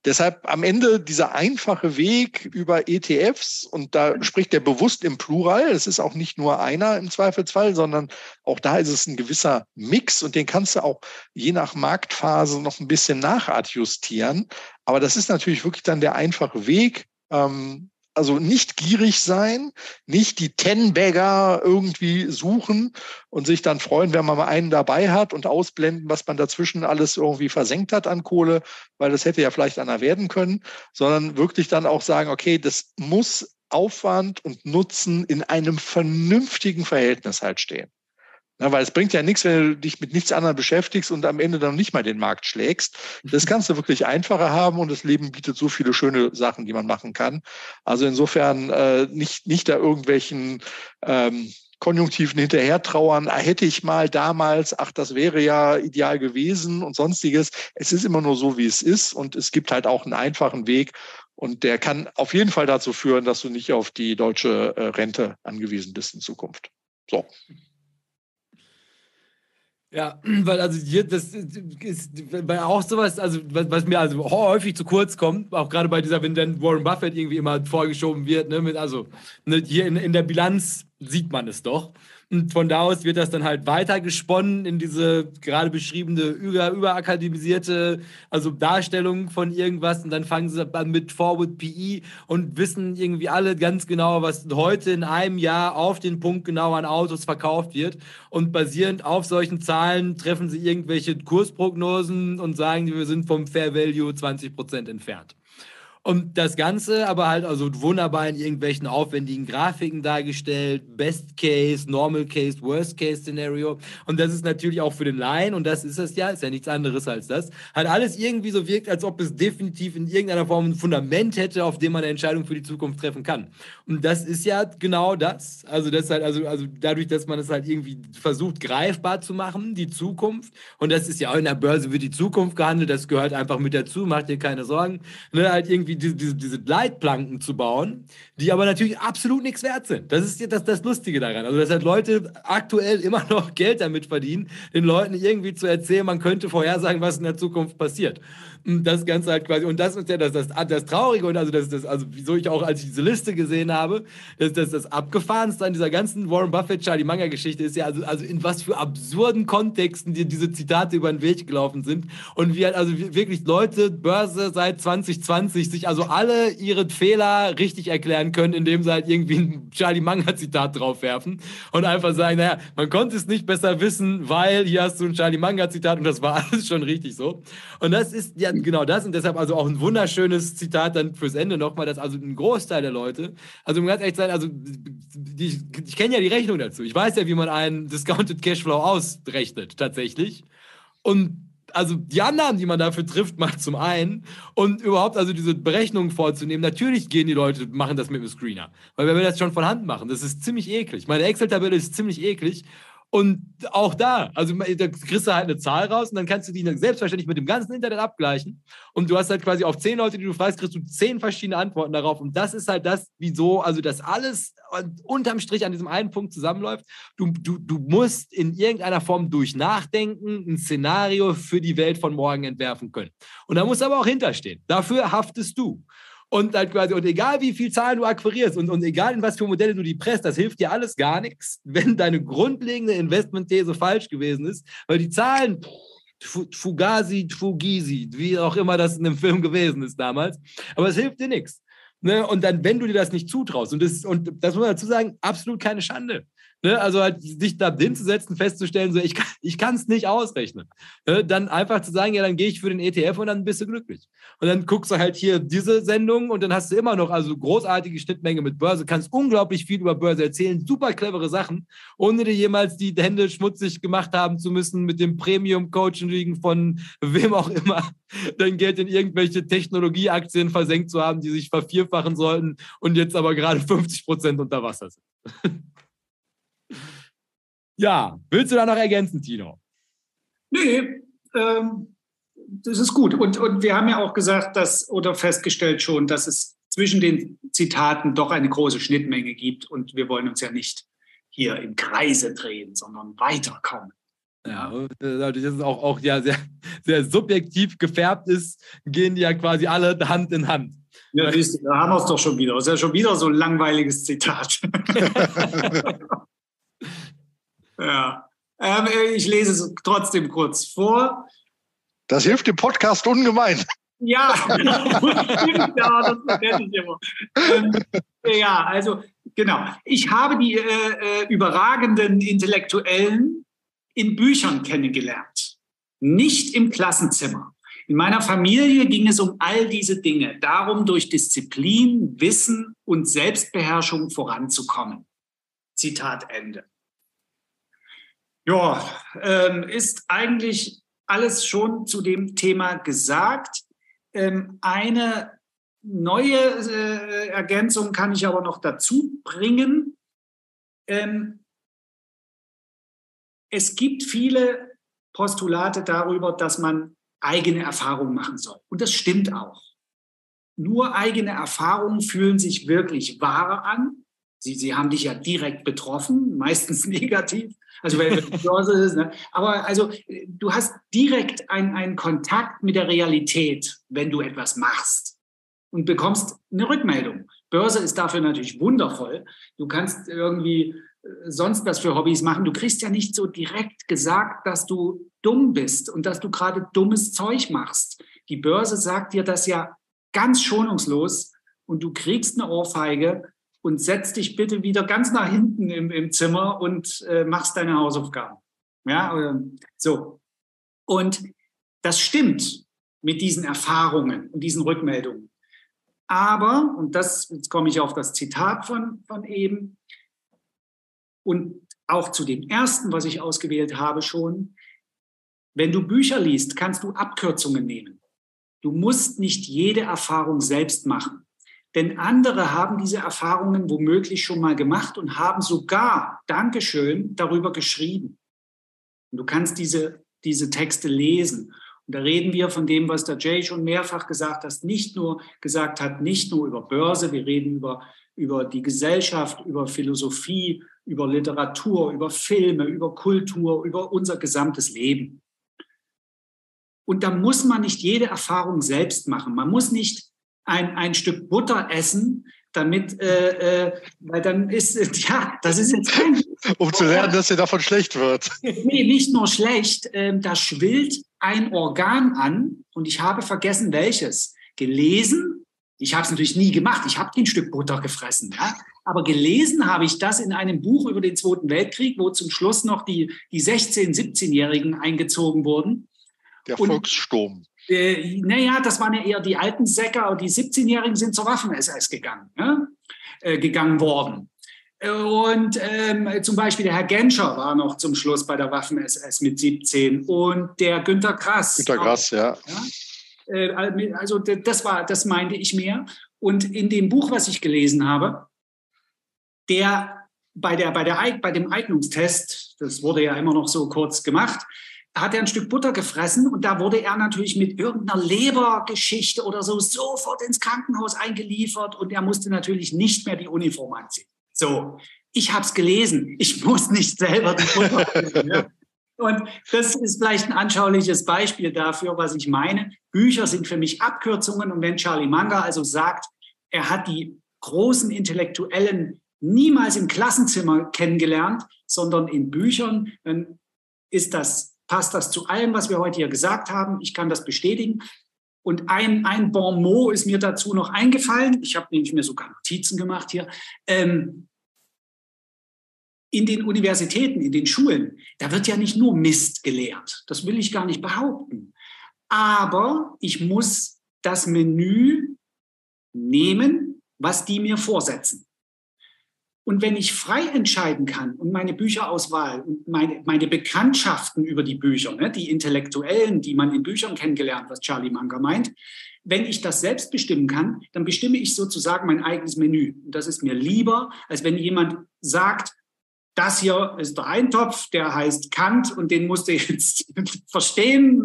Deshalb am Ende dieser einfache Weg über ETFs und da spricht der bewusst im Plural. Es ist auch nicht nur einer im Zweifelsfall, sondern auch da ist es ein gewisser Mix und den kannst du auch je nach Marktphase noch ein bisschen nachadjustieren. Aber das ist natürlich wirklich dann der einfache Weg. Ähm, also nicht gierig sein, nicht die Ten-Bagger irgendwie suchen und sich dann freuen, wenn man mal einen dabei hat und ausblenden, was man dazwischen alles irgendwie versenkt hat an Kohle, weil das hätte ja vielleicht einer werden können, sondern wirklich dann auch sagen, okay, das muss Aufwand und Nutzen in einem vernünftigen Verhältnis halt stehen. Ja, weil es bringt ja nichts, wenn du dich mit nichts anderem beschäftigst und am Ende dann nicht mal den Markt schlägst. Das kannst du wirklich einfacher haben und das Leben bietet so viele schöne Sachen, die man machen kann. Also insofern äh, nicht, nicht da irgendwelchen ähm, Konjunktiven hinterher trauern, ah, hätte ich mal damals, ach, das wäre ja ideal gewesen und sonstiges. Es ist immer nur so, wie es ist und es gibt halt auch einen einfachen Weg und der kann auf jeden Fall dazu führen, dass du nicht auf die deutsche äh, Rente angewiesen bist in Zukunft. So. Ja, weil also hier, das ist weil auch sowas, also was, was, mir also häufig zu kurz kommt, auch gerade bei dieser, wenn dann Warren Buffett irgendwie immer vorgeschoben wird, ne, mit, also ne, hier in, in der Bilanz sieht man es doch. Und von da aus wird das dann halt weiter gesponnen in diese gerade beschriebene über, überakademisierte, also Darstellung von irgendwas. Und dann fangen sie an mit Forward PE und wissen irgendwie alle ganz genau, was heute in einem Jahr auf den Punkt genau an Autos verkauft wird. Und basierend auf solchen Zahlen treffen sie irgendwelche Kursprognosen und sagen, wir sind vom Fair Value 20 Prozent entfernt. Und das Ganze aber halt also wunderbar in irgendwelchen aufwendigen Grafiken dargestellt. Best Case, Normal Case, Worst Case Szenario. Und das ist natürlich auch für den Laien, und das ist es ja, ist ja nichts anderes als das, hat alles irgendwie so wirkt, als ob es definitiv in irgendeiner Form ein Fundament hätte, auf dem man eine Entscheidung für die Zukunft treffen kann. Und das ist ja genau das. Also das halt, also, also dadurch, dass man es halt irgendwie versucht, greifbar zu machen, die Zukunft. Und das ist ja auch in der Börse wird die Zukunft gehandelt, das gehört einfach mit dazu, macht dir keine Sorgen. Ne, halt irgendwie irgendwie diese, diese, diese Leitplanken zu bauen, die aber natürlich absolut nichts wert sind. Das ist das, das Lustige daran. Also, dass halt Leute aktuell immer noch Geld damit verdienen, den Leuten irgendwie zu erzählen, man könnte vorhersagen, was in der Zukunft passiert. Und das Ganze halt quasi, und das ist ja das, das, das Traurige und also das, das, also wieso ich auch, als ich diese Liste gesehen habe, dass das, das Abgefahrenste an dieser ganzen Warren Buffett, Charlie Manga Geschichte ist ja, also, also in was für absurden Kontexten dir diese Zitate über den Weg gelaufen sind und wie halt also wirklich Leute Börse seit 2020 sich also alle ihre Fehler richtig erklären können, indem sie halt irgendwie ein Charlie Manga Zitat draufwerfen und einfach sagen, naja, man konnte es nicht besser wissen, weil hier hast du ein Charlie Manga Zitat und das war alles schon richtig so. Und das ist ja genau das und deshalb also auch ein wunderschönes Zitat dann fürs Ende nochmal, dass also ein Großteil der Leute, also um ganz ehrlich zu sein, also die, ich kenne ja die Rechnung dazu. Ich weiß ja, wie man einen Discounted Cashflow ausrechnet, tatsächlich. Und also die Annahmen, die man dafür trifft, macht zum einen und überhaupt also diese Berechnungen vorzunehmen. Natürlich gehen die Leute, machen das mit dem Screener. Weil wenn wir das schon von Hand machen, das ist ziemlich eklig. Meine Excel-Tabelle ist ziemlich eklig und auch da, also da kriegst du halt eine Zahl raus und dann kannst du die selbstverständlich mit dem ganzen Internet abgleichen. Und du hast halt quasi auf zehn Leute, die du fragst, kriegst du zehn verschiedene Antworten darauf. Und das ist halt das, wieso, also das alles unterm Strich an diesem einen Punkt zusammenläuft. Du, du, du musst in irgendeiner Form durch Nachdenken ein Szenario für die Welt von morgen entwerfen können. Und da musst du aber auch hinterstehen. Dafür haftest du. Und halt quasi, und egal wie viel Zahlen du akquirierst und, und egal in was für Modelle du die presst, das hilft dir alles gar nichts, wenn deine grundlegende Investmentthese falsch gewesen ist, weil die Zahlen, Fugazi, Fugisi, wie auch immer das in dem Film gewesen ist damals, aber es hilft dir nichts. Ne? Und dann, wenn du dir das nicht zutraust, und das, und das muss man dazu sagen, absolut keine Schande. Ne, also halt sich da hinzusetzen, festzustellen, so ich, ich kann es nicht ausrechnen. Ne, dann einfach zu sagen, ja, dann gehe ich für den ETF und dann bist du glücklich. Und dann guckst du halt hier diese Sendung und dann hast du immer noch also großartige Schnittmenge mit Börse, kannst unglaublich viel über Börse erzählen, super clevere Sachen, ohne dir jemals die Hände schmutzig gemacht haben zu müssen mit dem Premium-Coaching von wem auch immer, dein Geld in irgendwelche Technologieaktien versenkt zu haben, die sich vervierfachen sollten und jetzt aber gerade 50 Prozent unter Wasser sind. Ja, willst du da noch ergänzen, Tino? Nee, ähm, das ist gut. Und, und wir haben ja auch gesagt, dass oder festgestellt schon, dass es zwischen den Zitaten doch eine große Schnittmenge gibt und wir wollen uns ja nicht hier im Kreise drehen, sondern weiterkommen. Ja, dadurch, dass es auch, auch ja sehr, sehr subjektiv gefärbt ist, gehen die ja quasi alle Hand in Hand. Ja, da haben wir es doch schon wieder. Das ist ja schon wieder so ein langweiliges Zitat. Ja. Ähm, ich lese es trotzdem kurz vor. Das hilft dem Podcast ungemein. Ja, immer. Ähm, ja, also genau. Ich habe die äh, äh, überragenden Intellektuellen in Büchern kennengelernt, nicht im Klassenzimmer. In meiner Familie ging es um all diese Dinge, darum durch Disziplin, Wissen und Selbstbeherrschung voranzukommen. Zitat Ende. Ja, ähm, ist eigentlich alles schon zu dem Thema gesagt. Ähm, eine neue äh, Ergänzung kann ich aber noch dazu bringen. Ähm, es gibt viele Postulate darüber, dass man eigene Erfahrungen machen soll. Und das stimmt auch. Nur eigene Erfahrungen fühlen sich wirklich wahr an Sie, sie haben dich ja direkt betroffen, meistens negativ. Also wenn es Börse ist, ne? aber also du hast direkt einen Kontakt mit der Realität, wenn du etwas machst und bekommst eine Rückmeldung. Börse ist dafür natürlich wundervoll. Du kannst irgendwie äh, sonst was für Hobbys machen. Du kriegst ja nicht so direkt gesagt, dass du dumm bist und dass du gerade dummes Zeug machst. Die Börse sagt dir das ja ganz schonungslos und du kriegst eine Ohrfeige und setzt dich bitte wieder ganz nach hinten im, im Zimmer und äh, machst deine Hausaufgaben. Ja, äh, so. Und das stimmt mit diesen Erfahrungen und diesen Rückmeldungen. Aber, und das, jetzt komme ich auf das Zitat von, von eben, und auch zu dem ersten, was ich ausgewählt habe schon, wenn du Bücher liest, kannst du Abkürzungen nehmen. Du musst nicht jede Erfahrung selbst machen. Denn andere haben diese Erfahrungen womöglich schon mal gemacht und haben sogar, Dankeschön, darüber geschrieben. Und du kannst diese, diese Texte lesen. Und da reden wir von dem, was der Jay schon mehrfach gesagt hat, nicht nur gesagt hat, nicht nur über Börse, wir reden über, über die Gesellschaft, über Philosophie, über Literatur, über Filme, über Kultur, über unser gesamtes Leben. Und da muss man nicht jede Erfahrung selbst machen. Man muss nicht ein, ein Stück Butter essen, damit, äh, äh, weil dann ist, ja, das ist jetzt kein. Um zu lernen, dass dir davon schlecht wird. Nee, nicht nur schlecht, äh, da schwillt ein Organ an und ich habe vergessen, welches. Gelesen, ich habe es natürlich nie gemacht, ich habe ein Stück Butter gefressen, ja? aber gelesen habe ich das in einem Buch über den Zweiten Weltkrieg, wo zum Schluss noch die, die 16-, 17-Jährigen eingezogen wurden. Der Volkssturm. Äh, naja, das waren ja eher die alten Säcker, und die 17-Jährigen sind zur Waffen-SS gegangen, ne? äh, gegangen worden. Und ähm, zum Beispiel der Herr Genscher war noch zum Schluss bei der Waffen-SS mit 17 und der Günter Grass. Günter Grass, ja. ja. Äh, also das war, das meinte ich mehr. Und in dem Buch, was ich gelesen habe, der bei, der, bei, der, bei dem Eignungstest, das wurde ja immer noch so kurz gemacht, hat er ein Stück Butter gefressen und da wurde er natürlich mit irgendeiner Lebergeschichte oder so sofort ins Krankenhaus eingeliefert und er musste natürlich nicht mehr die Uniform anziehen. So, ich habe es gelesen, ich muss nicht selber die Butter fressen. Und das ist vielleicht ein anschauliches Beispiel dafür, was ich meine. Bücher sind für mich Abkürzungen und wenn Charlie Manga also sagt, er hat die großen Intellektuellen niemals im Klassenzimmer kennengelernt, sondern in Büchern, dann ist das passt das zu allem, was wir heute hier gesagt haben. Ich kann das bestätigen. Und ein, ein Bon mot ist mir dazu noch eingefallen. Ich habe nämlich mir sogar Notizen gemacht hier. Ähm, in den Universitäten, in den Schulen, da wird ja nicht nur Mist gelehrt. Das will ich gar nicht behaupten. Aber ich muss das Menü nehmen, was die mir vorsetzen. Und wenn ich frei entscheiden kann und meine Bücherauswahl und meine, meine Bekanntschaften über die Bücher, ne, die Intellektuellen, die man in Büchern kennengelernt, was Charlie Munger meint, wenn ich das selbst bestimmen kann, dann bestimme ich sozusagen mein eigenes Menü. Und das ist mir lieber, als wenn jemand sagt, das hier ist der Eintopf, der heißt Kant und den musst du jetzt verstehen,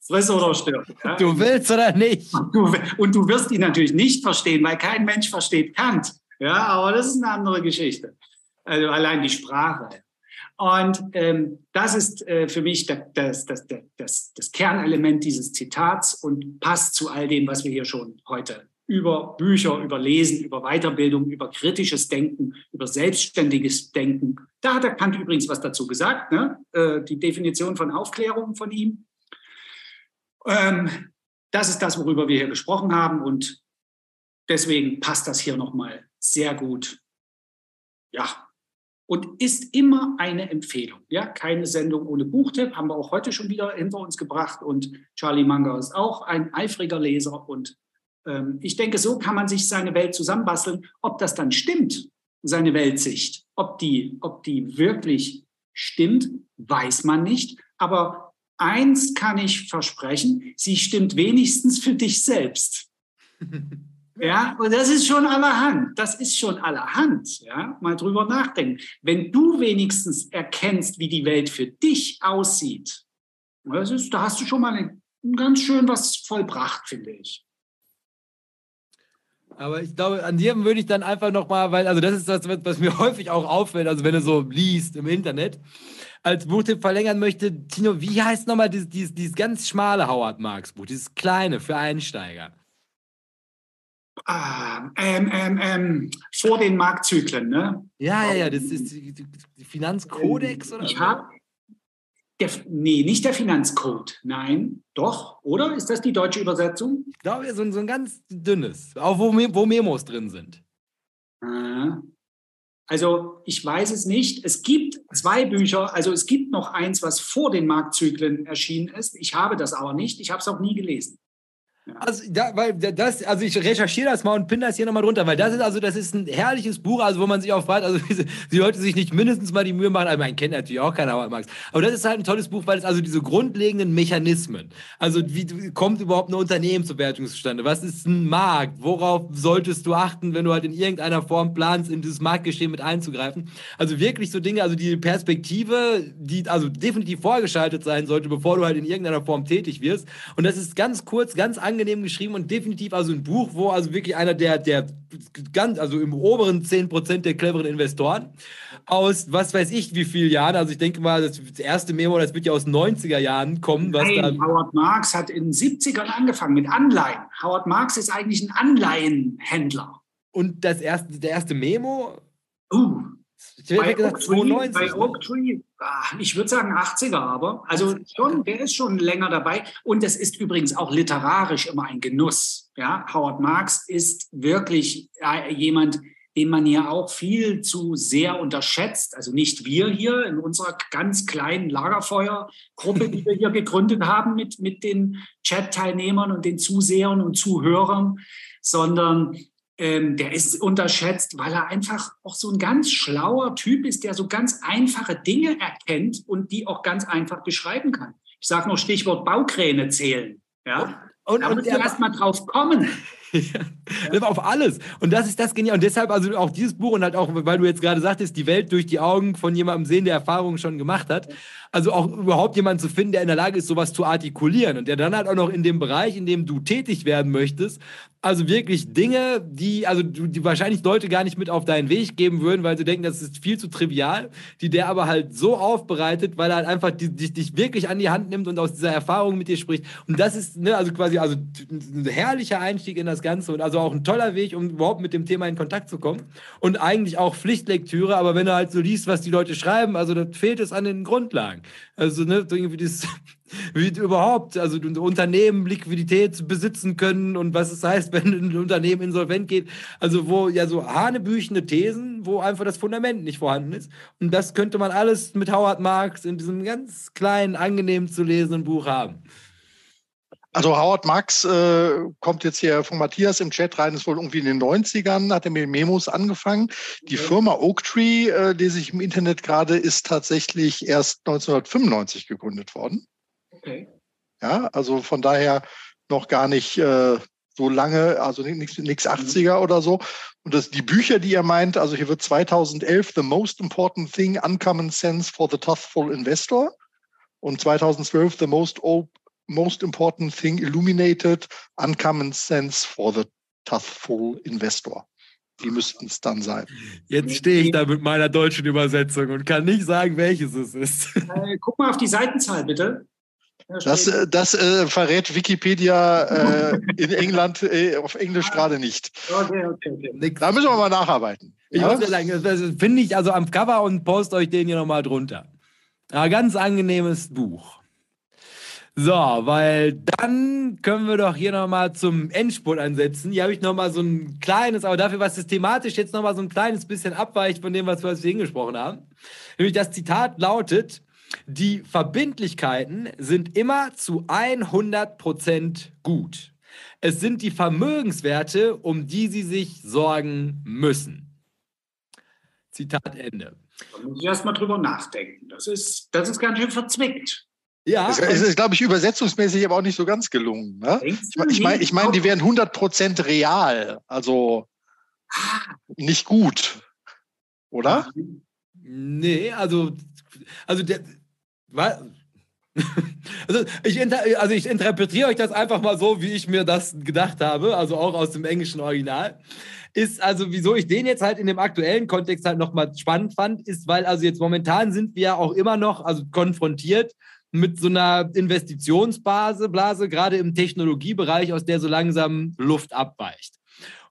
friss oder stirb. Ja? Du willst oder nicht? Du, und du wirst ihn natürlich nicht verstehen, weil kein Mensch versteht Kant. Ja, aber das ist eine andere Geschichte. Also allein die Sprache. Und ähm, das ist äh, für mich das, das, das, das, Kernelement dieses Zitats und passt zu all dem, was wir hier schon heute über Bücher, über Lesen, über Weiterbildung, über kritisches Denken, über selbstständiges Denken. Da hat der Kant übrigens was dazu gesagt, ne? äh, die Definition von Aufklärung von ihm. Ähm, das ist das, worüber wir hier gesprochen haben und deswegen passt das hier nochmal sehr gut. Ja, und ist immer eine Empfehlung. Ja, keine Sendung ohne Buchtipp haben wir auch heute schon wieder hinter uns gebracht und Charlie Munger ist auch ein eifriger Leser und ähm, ich denke, so kann man sich seine Welt zusammenbasteln. Ob das dann stimmt, seine Weltsicht, ob die, ob die wirklich stimmt, weiß man nicht. Aber eins kann ich versprechen, sie stimmt wenigstens für dich selbst. Ja, und das ist schon allerhand. Das ist schon allerhand. Ja, mal drüber nachdenken. Wenn du wenigstens erkennst, wie die Welt für dich aussieht, das ist, da hast du schon mal ganz schön was vollbracht, finde ich. Aber ich glaube, an dir würde ich dann einfach nochmal, weil, also das ist das, was mir häufig auch auffällt, also wenn du so liest im Internet, als Buchtipp verlängern möchte, Tino, wie heißt nochmal dieses, dieses, dieses ganz schmale Howard Marks Buch, dieses kleine für Einsteiger? Ah, ähm, ähm, ähm, vor den Marktzyklen, ne? Ja, ja, ja, das ist die, Finanzkodex oder? Ich habe nee, nicht der Finanzcode. Nein, doch, oder? Ist das die deutsche Übersetzung? Ich glaube, so, so ein ganz dünnes, auch wo, wo Memos drin sind. Ah. Also ich weiß es nicht. Es gibt zwei Bücher, also es gibt noch eins, was vor den Marktzyklen erschienen ist. Ich habe das aber nicht. Ich habe es auch nie gelesen. Also, da, weil das, also ich recherchiere das mal und pinne das hier nochmal drunter, weil das ist also, das ist ein herrliches Buch, also wo man sich auch fragt, also die Leute sich nicht mindestens mal die Mühe machen, also man kennt natürlich auch keiner Howard Marx, aber das ist halt ein tolles Buch, weil es also diese grundlegenden Mechanismen, also wie kommt überhaupt eine Unternehmensbewertung zustande, was ist ein Markt, worauf solltest du achten, wenn du halt in irgendeiner Form planst, in dieses Marktgeschehen mit einzugreifen, also wirklich so Dinge, also die Perspektive, die also definitiv vorgeschaltet sein sollte, bevor du halt in irgendeiner Form tätig wirst. Und das ist ganz kurz, ganz angenehm angenehm geschrieben und definitiv also ein Buch, wo also wirklich einer der, der ganz, also im oberen 10% der cleveren Investoren aus was weiß ich wie vielen Jahren, also ich denke mal, das erste Memo, das wird ja aus 90er Jahren kommen. Was Nein, da Howard Marks hat in den 70ern angefangen mit Anleihen. Howard Marks ist eigentlich ein Anleihenhändler. Und das erste, der erste Memo? Uh, ich hätte gesagt 92. Bei Oak Tree, ach, ich würde sagen 80er, aber also schon, der ist schon länger dabei. Und es ist übrigens auch literarisch immer ein Genuss. Ja, Howard Marks ist wirklich jemand, den man hier auch viel zu sehr unterschätzt. Also nicht wir hier in unserer ganz kleinen Lagerfeuergruppe, die wir hier gegründet haben mit, mit den Chat-Teilnehmern und den Zusehern und Zuhörern, sondern ähm, der ist unterschätzt, weil er einfach auch so ein ganz schlauer Typ ist, der so ganz einfache Dinge erkennt und die auch ganz einfach beschreiben kann. Ich sage noch Stichwort Baukräne zählen. Ja? Und, da muss er erst mal drauf kommen. ja. Auf alles. Und das ist das genial. Und deshalb also auch dieses Buch und halt auch, weil du jetzt gerade sagtest, die Welt durch die Augen von jemandem sehen, der Erfahrungen schon gemacht hat. Also auch überhaupt jemanden zu finden, der in der Lage ist, sowas zu artikulieren und der dann halt auch noch in dem Bereich, in dem du tätig werden möchtest, also wirklich Dinge, die, also die wahrscheinlich Leute gar nicht mit auf deinen Weg geben würden, weil sie denken, das ist viel zu trivial, die der aber halt so aufbereitet, weil er halt einfach dich wirklich an die Hand nimmt und aus dieser Erfahrung mit dir spricht. Und das ist, ne, also quasi, also ein herrlicher Einstieg in das Ganze und also auch ein toller Weg, um überhaupt mit dem Thema in Kontakt zu kommen. Und eigentlich auch Pflichtlektüre, aber wenn du halt so liest, was die Leute schreiben, also da fehlt es an den Grundlagen. Also, ne, irgendwie das wie überhaupt, also Unternehmen Liquidität besitzen können und was es heißt, wenn ein Unternehmen insolvent geht. Also wo ja so hanebüchende Thesen, wo einfach das Fundament nicht vorhanden ist. Und das könnte man alles mit Howard Marks in diesem ganz kleinen, angenehm zu lesenden Buch haben. Also Howard Marks äh, kommt jetzt hier von Matthias im Chat rein, ist wohl irgendwie in den 90ern, hat er mit Memos angefangen. Die okay. Firma Oaktree, äh, lese ich im Internet gerade, ist tatsächlich erst 1995 gegründet worden. Okay. Ja, also von daher noch gar nicht äh, so lange, also nichts 80er mhm. oder so. Und das, die Bücher, die ihr meint, also hier wird 2011 The Most Important Thing, Uncommon Sense for the Toughful Investor und 2012 The Most, Most Important Thing Illuminated, Uncommon Sense for the Toughful Investor. Die müssten es dann sein. Jetzt stehe ich da mit meiner deutschen Übersetzung und kann nicht sagen, welches es ist. Äh, guck mal auf die Seitenzahl, bitte. Das, äh, das äh, verrät Wikipedia äh, in England äh, auf Englisch gerade nicht. Okay, okay, okay. Da müssen wir mal nacharbeiten. Ich ja? muss ja sagen, das finde ich also am Cover und post euch den hier nochmal drunter. Ja, ganz angenehmes Buch. So, weil dann können wir doch hier nochmal zum Endspurt ansetzen. Hier habe ich nochmal so ein kleines, aber dafür, was systematisch jetzt nochmal so ein kleines bisschen abweicht von dem, was wir hingesprochen haben. Nämlich das Zitat lautet, die Verbindlichkeiten sind immer zu 100% gut. Es sind die Vermögenswerte, um die sie sich sorgen müssen. Zitat Ende. Da muss ich erstmal drüber nachdenken. Das ist, das ist ganz schön verzwickt. Ja. Das ist, glaube ich, übersetzungsmäßig aber auch nicht so ganz gelungen. Ne? Ich, meine, ich mein, die wären 100% real. Also ah. nicht gut. Oder? Nee, also, also der, Also ich, also ich interpretiere euch das einfach mal so, wie ich mir das gedacht habe, also auch aus dem englischen Original. Ist also, wieso ich den jetzt halt in dem aktuellen Kontext halt nochmal spannend fand, ist, weil also jetzt momentan sind wir auch immer noch also konfrontiert mit so einer Investitionsblase, Blase, gerade im Technologiebereich, aus der so langsam Luft abweicht.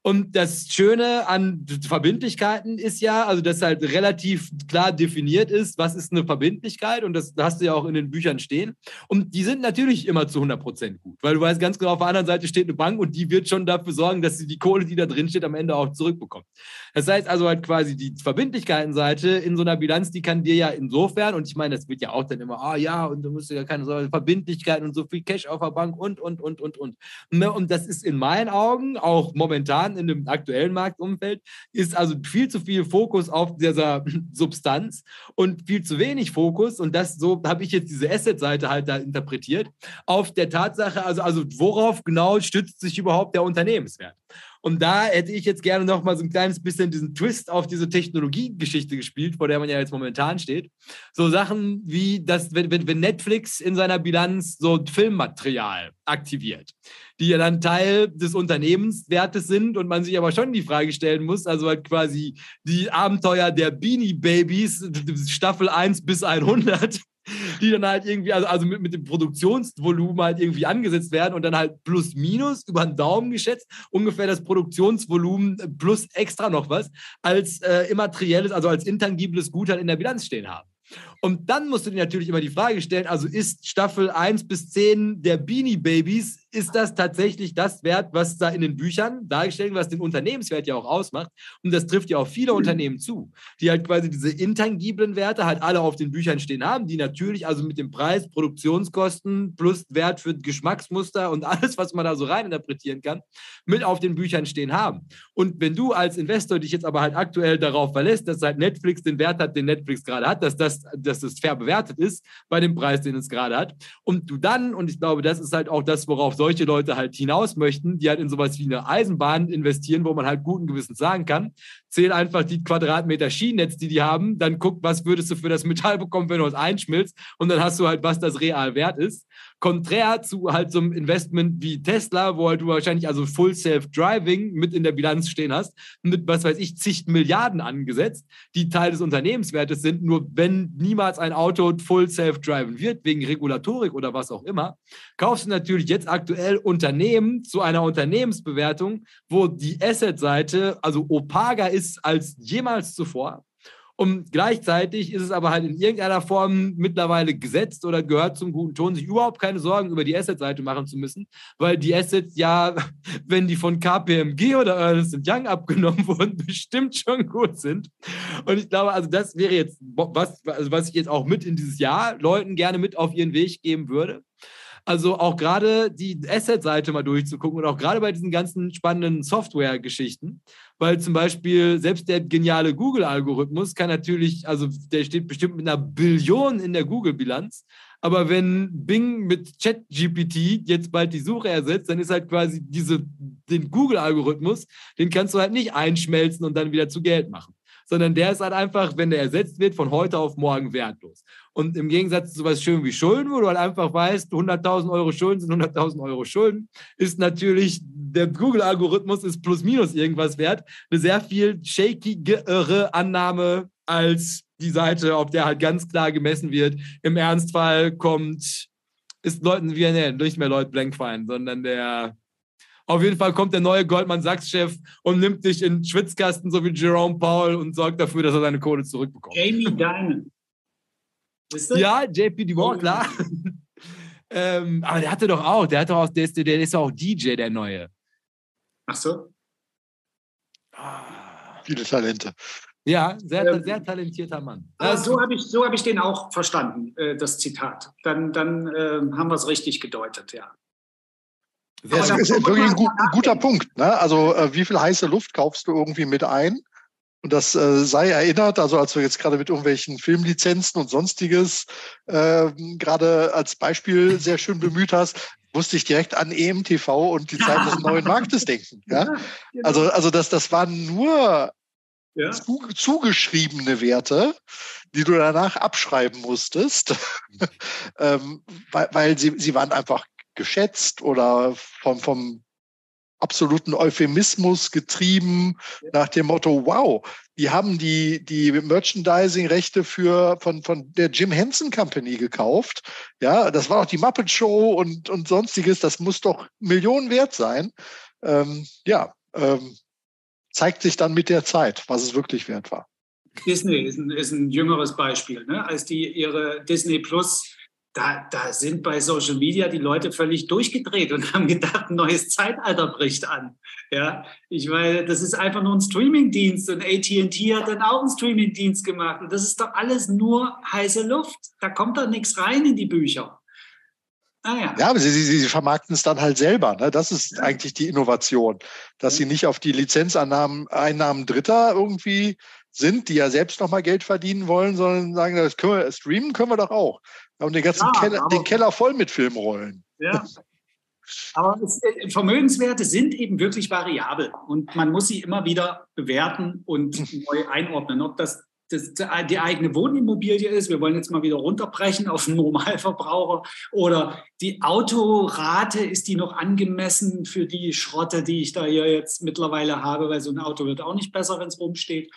Und das Schöne an Verbindlichkeiten ist ja, also dass halt relativ klar definiert ist, was ist eine Verbindlichkeit und das hast du ja auch in den Büchern stehen. Und die sind natürlich immer zu 100 Prozent gut, weil du weißt ganz genau, auf der anderen Seite steht eine Bank und die wird schon dafür sorgen, dass sie die Kohle, die da drin steht, am Ende auch zurückbekommt. Das heißt also halt quasi die Verbindlichkeitenseite in so einer Bilanz, die kann dir ja insofern, und ich meine, das wird ja auch dann immer, ah ja, und du musst ja keine Verbindlichkeiten und so viel Cash auf der Bank und, und, und, und, und. Ne, und das ist in meinen Augen auch momentan in dem aktuellen Marktumfeld, ist also viel zu viel Fokus auf dieser Substanz und viel zu wenig Fokus, und das so habe ich jetzt diese Asset-Seite halt da interpretiert, auf der Tatsache, also, also worauf genau stützt sich überhaupt der Unternehmenswert? Und da hätte ich jetzt gerne noch mal so ein kleines bisschen diesen Twist auf diese Technologiegeschichte gespielt, vor der man ja jetzt momentan steht. So Sachen wie, dass, wenn, wenn Netflix in seiner Bilanz so Filmmaterial aktiviert, die ja dann Teil des Unternehmenswertes sind und man sich aber schon die Frage stellen muss, also halt quasi die Abenteuer der Beanie Babies, Staffel 1 bis 100, die dann halt irgendwie, also, also mit, mit dem Produktionsvolumen halt irgendwie angesetzt werden und dann halt plus minus über den Daumen geschätzt, ungefähr das Produktionsvolumen plus extra noch was als äh, immaterielles, also als intangibles Gut halt in der Bilanz stehen haben. Und dann musst du dir natürlich immer die Frage stellen, also ist Staffel 1 bis 10 der Beanie Babies, ist das tatsächlich das Wert, was da in den Büchern dargestellt wird, was den Unternehmenswert ja auch ausmacht? Und das trifft ja auf viele Unternehmen zu, die halt quasi diese intangiblen Werte halt alle auf den Büchern stehen haben, die natürlich also mit dem Preis, Produktionskosten plus Wert für Geschmacksmuster und alles, was man da so rein interpretieren kann, mit auf den Büchern stehen haben. Und wenn du als Investor dich jetzt aber halt aktuell darauf verlässt, dass halt Netflix den Wert hat, den Netflix gerade hat, dass das dass es fair bewertet ist bei dem Preis, den es gerade hat. Und du dann, und ich glaube, das ist halt auch das, worauf solche Leute halt hinaus möchten, die halt in sowas wie eine Eisenbahn investieren, wo man halt guten Gewissens sagen kann, zähl einfach die Quadratmeter Schienennetz, die die haben, dann guck, was würdest du für das Metall bekommen, wenn du es einschmilzt und dann hast du halt, was das real wert ist. Konträr zu halt so einem Investment wie Tesla, wo halt du wahrscheinlich also Full Self-Driving mit in der Bilanz stehen hast, mit was weiß ich, zig Milliarden angesetzt, die Teil des Unternehmenswertes sind. Nur wenn niemals ein Auto Full Self-Driven wird, wegen Regulatorik oder was auch immer, kaufst du natürlich jetzt aktuell Unternehmen zu einer Unternehmensbewertung, wo die Asset-Seite also opager ist als jemals zuvor und gleichzeitig ist es aber halt in irgendeiner Form mittlerweile gesetzt oder gehört zum guten Ton, sich überhaupt keine Sorgen über die Asset-Seite machen zu müssen, weil die Assets ja, wenn die von KPMG oder Ernst Young abgenommen wurden, bestimmt schon gut sind. Und ich glaube, also das wäre jetzt was, also was ich jetzt auch mit in dieses Jahr Leuten gerne mit auf ihren Weg geben würde. Also auch gerade die Asset-Seite mal durchzugucken und auch gerade bei diesen ganzen spannenden Software-Geschichten, weil zum Beispiel selbst der geniale Google-Algorithmus kann natürlich, also der steht bestimmt mit einer Billion in der Google-Bilanz, aber wenn Bing mit ChatGPT jetzt bald die Suche ersetzt, dann ist halt quasi diese, den Google-Algorithmus, den kannst du halt nicht einschmelzen und dann wieder zu Geld machen sondern der ist halt einfach, wenn der ersetzt wird, von heute auf morgen wertlos. Und im Gegensatz zu sowas schön wie Schulden, wo du halt einfach weißt, 100.000 Euro Schulden sind 100.000 Euro Schulden, ist natürlich der Google-Algorithmus ist plus minus irgendwas wert. Eine sehr viel shakigere Annahme als die Seite, auf der halt ganz klar gemessen wird. Im Ernstfall kommt, ist Leuten, wie nennt, nicht mehr Lloyd Blankfein, sondern der auf jeden Fall kommt der neue Goldman Sachs-Chef und nimmt dich in den Schwitzkasten, so wie Jerome Powell, und sorgt dafür, dass er seine Kohle zurückbekommt. Jamie Dimon. Ja, JP Dumont, oh. klar. ähm, aber der hatte doch auch, der hatte auch, der ist, der ist auch DJ, der neue. Ach so. Ah. Viele Talente. Ja, sehr, ähm, sehr talentierter Mann. Aber so habe ich, so hab ich den auch verstanden, äh, das Zitat. Dann, dann äh, haben wir es richtig gedeutet, ja. Das ist wirklich ein, gut, ein guter Punkt. Ne? Also äh, wie viel heiße Luft kaufst du irgendwie mit ein? Und das äh, sei erinnert, also als du jetzt gerade mit irgendwelchen Filmlizenzen und sonstiges äh, gerade als Beispiel sehr schön bemüht hast, musste ich direkt an EMTV und die Zeit des neuen Marktes denken. Ja? Genau. Also, also das, das waren nur ja. zu, zugeschriebene Werte, die du danach abschreiben musstest, ähm, weil, weil sie, sie waren einfach geschätzt oder vom, vom absoluten Euphemismus getrieben, nach dem Motto, wow, die haben die, die Merchandising-Rechte für, von, von der Jim Henson Company gekauft. Ja, das war auch die Muppet Show und, und sonstiges. Das muss doch Millionen wert sein. Ähm, ja, ähm, zeigt sich dann mit der Zeit, was es wirklich wert war. Disney ist ein, ist ein jüngeres Beispiel. Ne? Als die ihre Disney Plus da, da sind bei Social Media die Leute völlig durchgedreht und haben gedacht, ein neues Zeitalter bricht an. Ja, ich meine, das ist einfach nur ein Streamingdienst und AT&T hat dann auch einen Streamingdienst gemacht und das ist doch alles nur heiße Luft. Da kommt doch nichts rein in die Bücher. Ah, ja. ja, aber sie, sie, sie vermarkten es dann halt selber. Ne? Das ist ja. eigentlich die Innovation, dass sie nicht auf die Lizenzeinnahmen Einnahmen Dritter irgendwie sind, die ja selbst nochmal Geld verdienen wollen, sondern sagen, das können wir, streamen können wir doch auch. Wir haben den ganzen ja, Keller, den Keller voll mit Filmrollen. Ja. Aber es, äh, Vermögenswerte sind eben wirklich variabel und man muss sie immer wieder bewerten und neu einordnen. Ob das, das die eigene Wohnimmobilie ist, wir wollen jetzt mal wieder runterbrechen auf den Normalverbraucher, oder die Autorate, ist die noch angemessen für die Schrotte, die ich da hier jetzt mittlerweile habe, weil so ein Auto wird auch nicht besser, wenn es rumsteht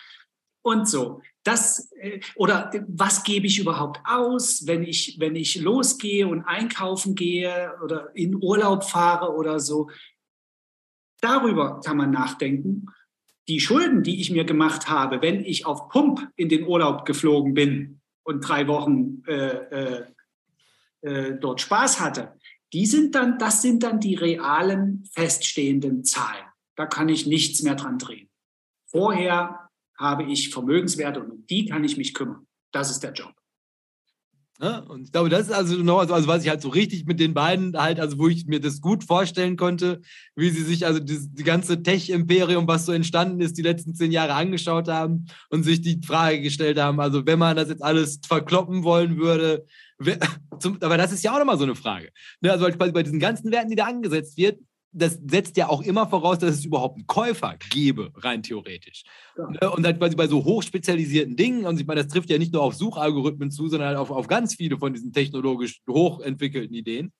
und so. Das, äh, oder was gebe ich überhaupt aus, wenn ich, wenn ich losgehe und einkaufen gehe oder in Urlaub fahre oder so. Darüber kann man nachdenken. Die Schulden, die ich mir gemacht habe, wenn ich auf Pump in den Urlaub geflogen bin und drei Wochen äh, äh, äh, dort Spaß hatte, die sind dann, das sind dann die realen feststehenden Zahlen. Da kann ich nichts mehr dran drehen. Vorher habe ich Vermögenswerte und um die kann ich mich kümmern. Das ist der Job. Ja, und ich glaube, das ist also noch, also was ich halt so richtig mit den beiden halt, also wo ich mir das gut vorstellen konnte, wie sie sich also die, die ganze Tech-Imperium, was so entstanden ist, die letzten zehn Jahre angeschaut haben und sich die Frage gestellt haben, also wenn man das jetzt alles verkloppen wollen würde, wer, zum, aber das ist ja auch nochmal so eine Frage. Ne, also bei diesen ganzen Werten, die da angesetzt wird, das setzt ja auch immer voraus, dass es überhaupt einen Käufer gäbe, rein theoretisch. Ja. Ne, und halt quasi bei so hochspezialisierten Dingen, und ich meine, das trifft ja nicht nur auf Suchalgorithmen zu, sondern halt auf, auf ganz viele von diesen technologisch hochentwickelten Ideen,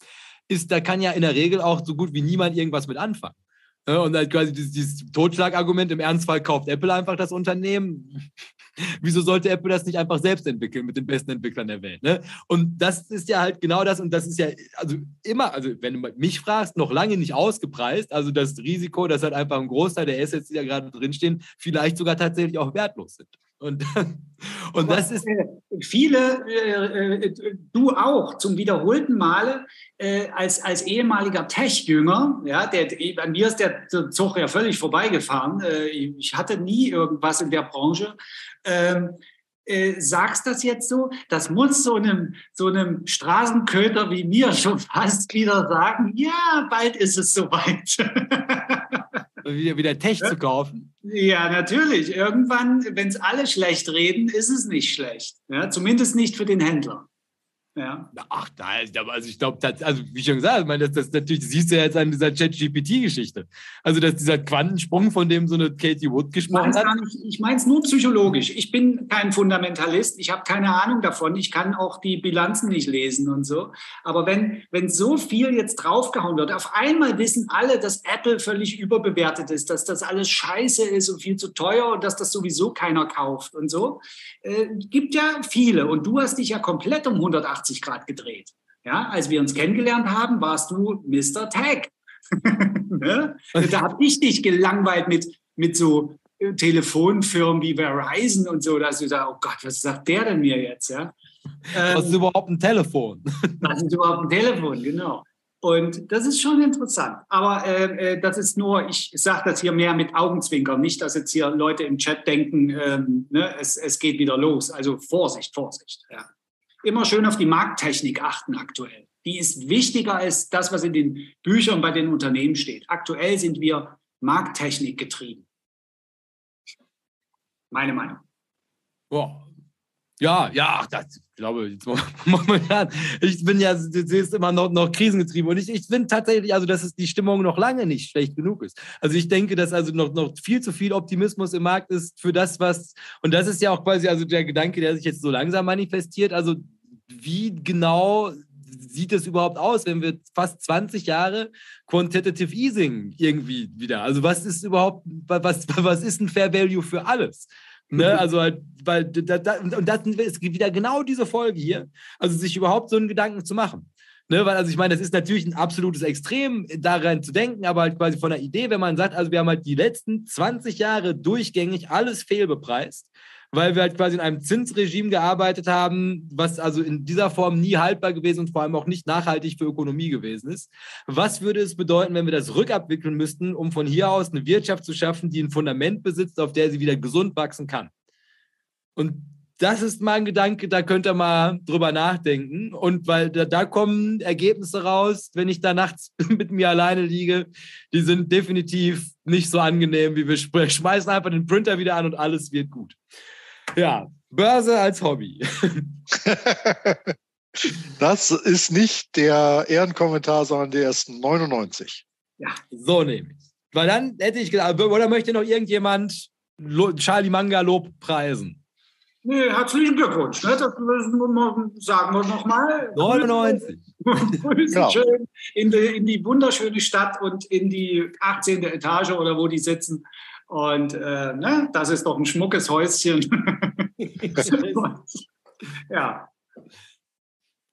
ist, da kann ja in der Regel auch so gut wie niemand irgendwas mit anfangen. Ne, und halt quasi dieses, dieses Totschlagargument, im Ernstfall kauft Apple einfach das Unternehmen. Wieso sollte Apple das nicht einfach selbst entwickeln mit den besten Entwicklern der Welt? Ne? Und das ist ja halt genau das, und das ist ja also immer, also wenn du mich fragst, noch lange nicht ausgepreist. Also das Risiko, dass halt einfach ein Großteil der Assets, die da gerade drinstehen, vielleicht sogar tatsächlich auch wertlos sind. Und, und das ist. Äh, viele, äh, äh, du auch, zum wiederholten Male äh, als, als ehemaliger Tech-Jünger, ja, der, an mir ist der Zug ja völlig vorbeigefahren. Äh, ich hatte nie irgendwas in der Branche. Ähm, äh, sagst das jetzt so? Das muss so einem, so einem Straßenköter wie mir schon fast wieder sagen, ja, bald ist es soweit. wieder, wieder Tech ja? zu kaufen. Ja, natürlich. Irgendwann, wenn es alle schlecht reden, ist es nicht schlecht. Ja, zumindest nicht für den Händler. Ja. Ach, da, also ich glaube, also wie schon gesagt, ich meine, das, das natürlich, das siehst du ja jetzt an dieser Chat-GPT-Geschichte. Also, dass dieser Quantensprung, von dem so eine Katie Wood gesprochen hat. Nicht, ich meine es nur psychologisch. Ich bin kein Fundamentalist, ich habe keine Ahnung davon, ich kann auch die Bilanzen nicht lesen und so. Aber wenn, wenn so viel jetzt draufgehauen wird, auf einmal wissen alle, dass Apple völlig überbewertet ist, dass das alles scheiße ist und viel zu teuer und dass das sowieso keiner kauft und so. Äh, gibt ja viele. Und du hast dich ja komplett um 180 180 Grad gedreht. Ja, als wir uns kennengelernt haben, warst du Mr. Tag. ne? Da habe ich dich gelangweilt mit, mit so äh, Telefonfirmen wie Verizon und so, dass du sagst, oh Gott, was sagt der denn mir jetzt? Ja? was ist ähm, überhaupt ein Telefon? was ist überhaupt ein Telefon, genau. Und das ist schon interessant. Aber äh, äh das ist nur, ich sage das hier mehr mit Augenzwinkern, nicht, dass jetzt hier Leute im Chat denken, ähm, ne, es, es geht wieder los. Also Vorsicht, Vorsicht. Ja immer schön auf die Markttechnik achten aktuell. Die ist wichtiger als das, was in den Büchern bei den Unternehmen steht. Aktuell sind wir Markttechnik getrieben. Meine Meinung. Boah. Ja, ja, das, ich glaube, jetzt momentan, ich bin ja, du siehst immer noch, noch krisengetrieben und ich, ich finde tatsächlich, also, dass es die Stimmung noch lange nicht schlecht genug ist. Also ich denke, dass also noch, noch viel zu viel Optimismus im Markt ist für das, was, und das ist ja auch quasi also der Gedanke, der sich jetzt so langsam manifestiert. Also wie genau sieht es überhaupt aus, wenn wir fast 20 Jahre Quantitative Easing irgendwie wieder, also was ist überhaupt, was, was ist ein Fair Value für alles? Ne? Mhm. Also halt, weil da, da, und das ist wieder genau diese Folge hier, also sich überhaupt so einen Gedanken zu machen. Ne, weil, also ich meine, das ist natürlich ein absolutes Extrem, daran zu denken, aber halt quasi von der Idee, wenn man sagt, also wir haben halt die letzten 20 Jahre durchgängig alles fehlbepreist weil wir halt quasi in einem Zinsregime gearbeitet haben, was also in dieser Form nie haltbar gewesen und vor allem auch nicht nachhaltig für Ökonomie gewesen ist. Was würde es bedeuten, wenn wir das rückabwickeln müssten, um von hier aus eine Wirtschaft zu schaffen, die ein Fundament besitzt, auf der sie wieder gesund wachsen kann? Und das ist mal ein Gedanke, da könnt ihr mal drüber nachdenken. Und weil da, da, kommen Ergebnisse raus, wenn ich da nachts mit mir alleine liege, die sind definitiv nicht so angenehm, wie wir schmeißen einfach den Printer wieder an und alles wird gut. Ja, Börse als Hobby. das ist nicht der Ehrenkommentar, sondern der ist 99. Ja, so nehme ich. Weil dann hätte ich gedacht, oder möchte noch irgendjemand Charlie Manga Lob preisen? Nee, herzlichen Glückwunsch. Ne? Das sagen wir nochmal. 99. Grüße genau. schön in die, in die wunderschöne Stadt und in die 18. Etage oder wo die sitzen. Und äh, ne, das ist doch ein schmuckes Häuschen. ja.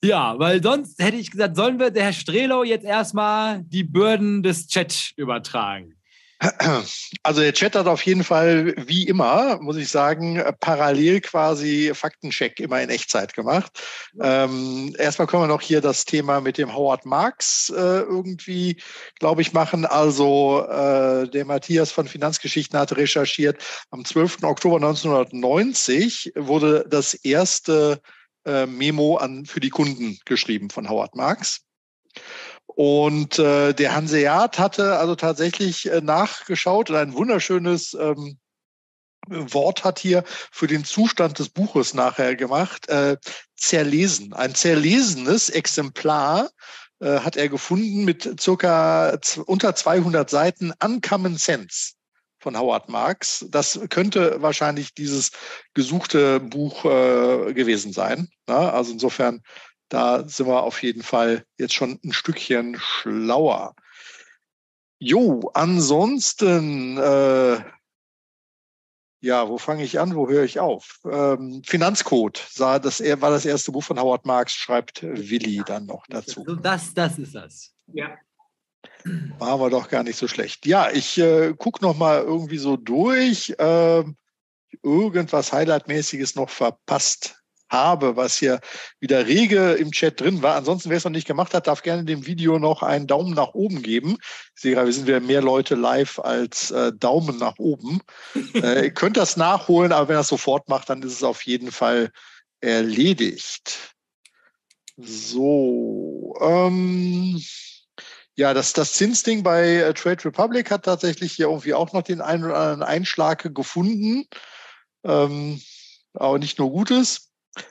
Ja, weil sonst hätte ich gesagt, sollen wir der Herr Strelo jetzt erstmal die Bürden des Chat übertragen? Also der Chat hat auf jeden Fall, wie immer, muss ich sagen, parallel quasi Faktencheck immer in Echtzeit gemacht. Ähm, erstmal können wir noch hier das Thema mit dem Howard Marx äh, irgendwie, glaube ich, machen. Also äh, der Matthias von Finanzgeschichten hat recherchiert, am 12. Oktober 1990 wurde das erste äh, Memo an, für die Kunden geschrieben von Howard Marx. Und äh, der Hanseat hatte also tatsächlich äh, nachgeschaut und ein wunderschönes ähm, Wort hat hier für den Zustand des Buches nachher gemacht, äh, zerlesen. Ein zerlesenes Exemplar äh, hat er gefunden mit circa unter 200 Seiten Uncommon Sense von Howard Marks. Das könnte wahrscheinlich dieses gesuchte Buch äh, gewesen sein. Ne? also insofern da sind wir auf jeden Fall jetzt schon ein Stückchen schlauer. Jo, ansonsten, äh, ja, wo fange ich an, wo höre ich auf? Ähm, Finanzcode sah das, war das erste Buch von Howard Marks, schreibt Willi dann noch dazu. Das, das ist das. Ja. War aber doch gar nicht so schlecht. Ja, ich äh, gucke noch mal irgendwie so durch. Äh, irgendwas Highlightmäßiges noch verpasst habe, was hier wieder rege im Chat drin war. Ansonsten, wer es noch nicht gemacht hat, darf gerne dem Video noch einen Daumen nach oben geben. Ich sehe gerade, wir sind wieder mehr Leute live als äh, Daumen nach oben. äh, ihr könnt das nachholen, aber wenn ihr das sofort macht, dann ist es auf jeden Fall erledigt. So, ähm, ja, das, das Zinsding bei äh, Trade Republic hat tatsächlich hier irgendwie auch noch den einen oder anderen Einschlag gefunden. Ähm, aber nicht nur Gutes.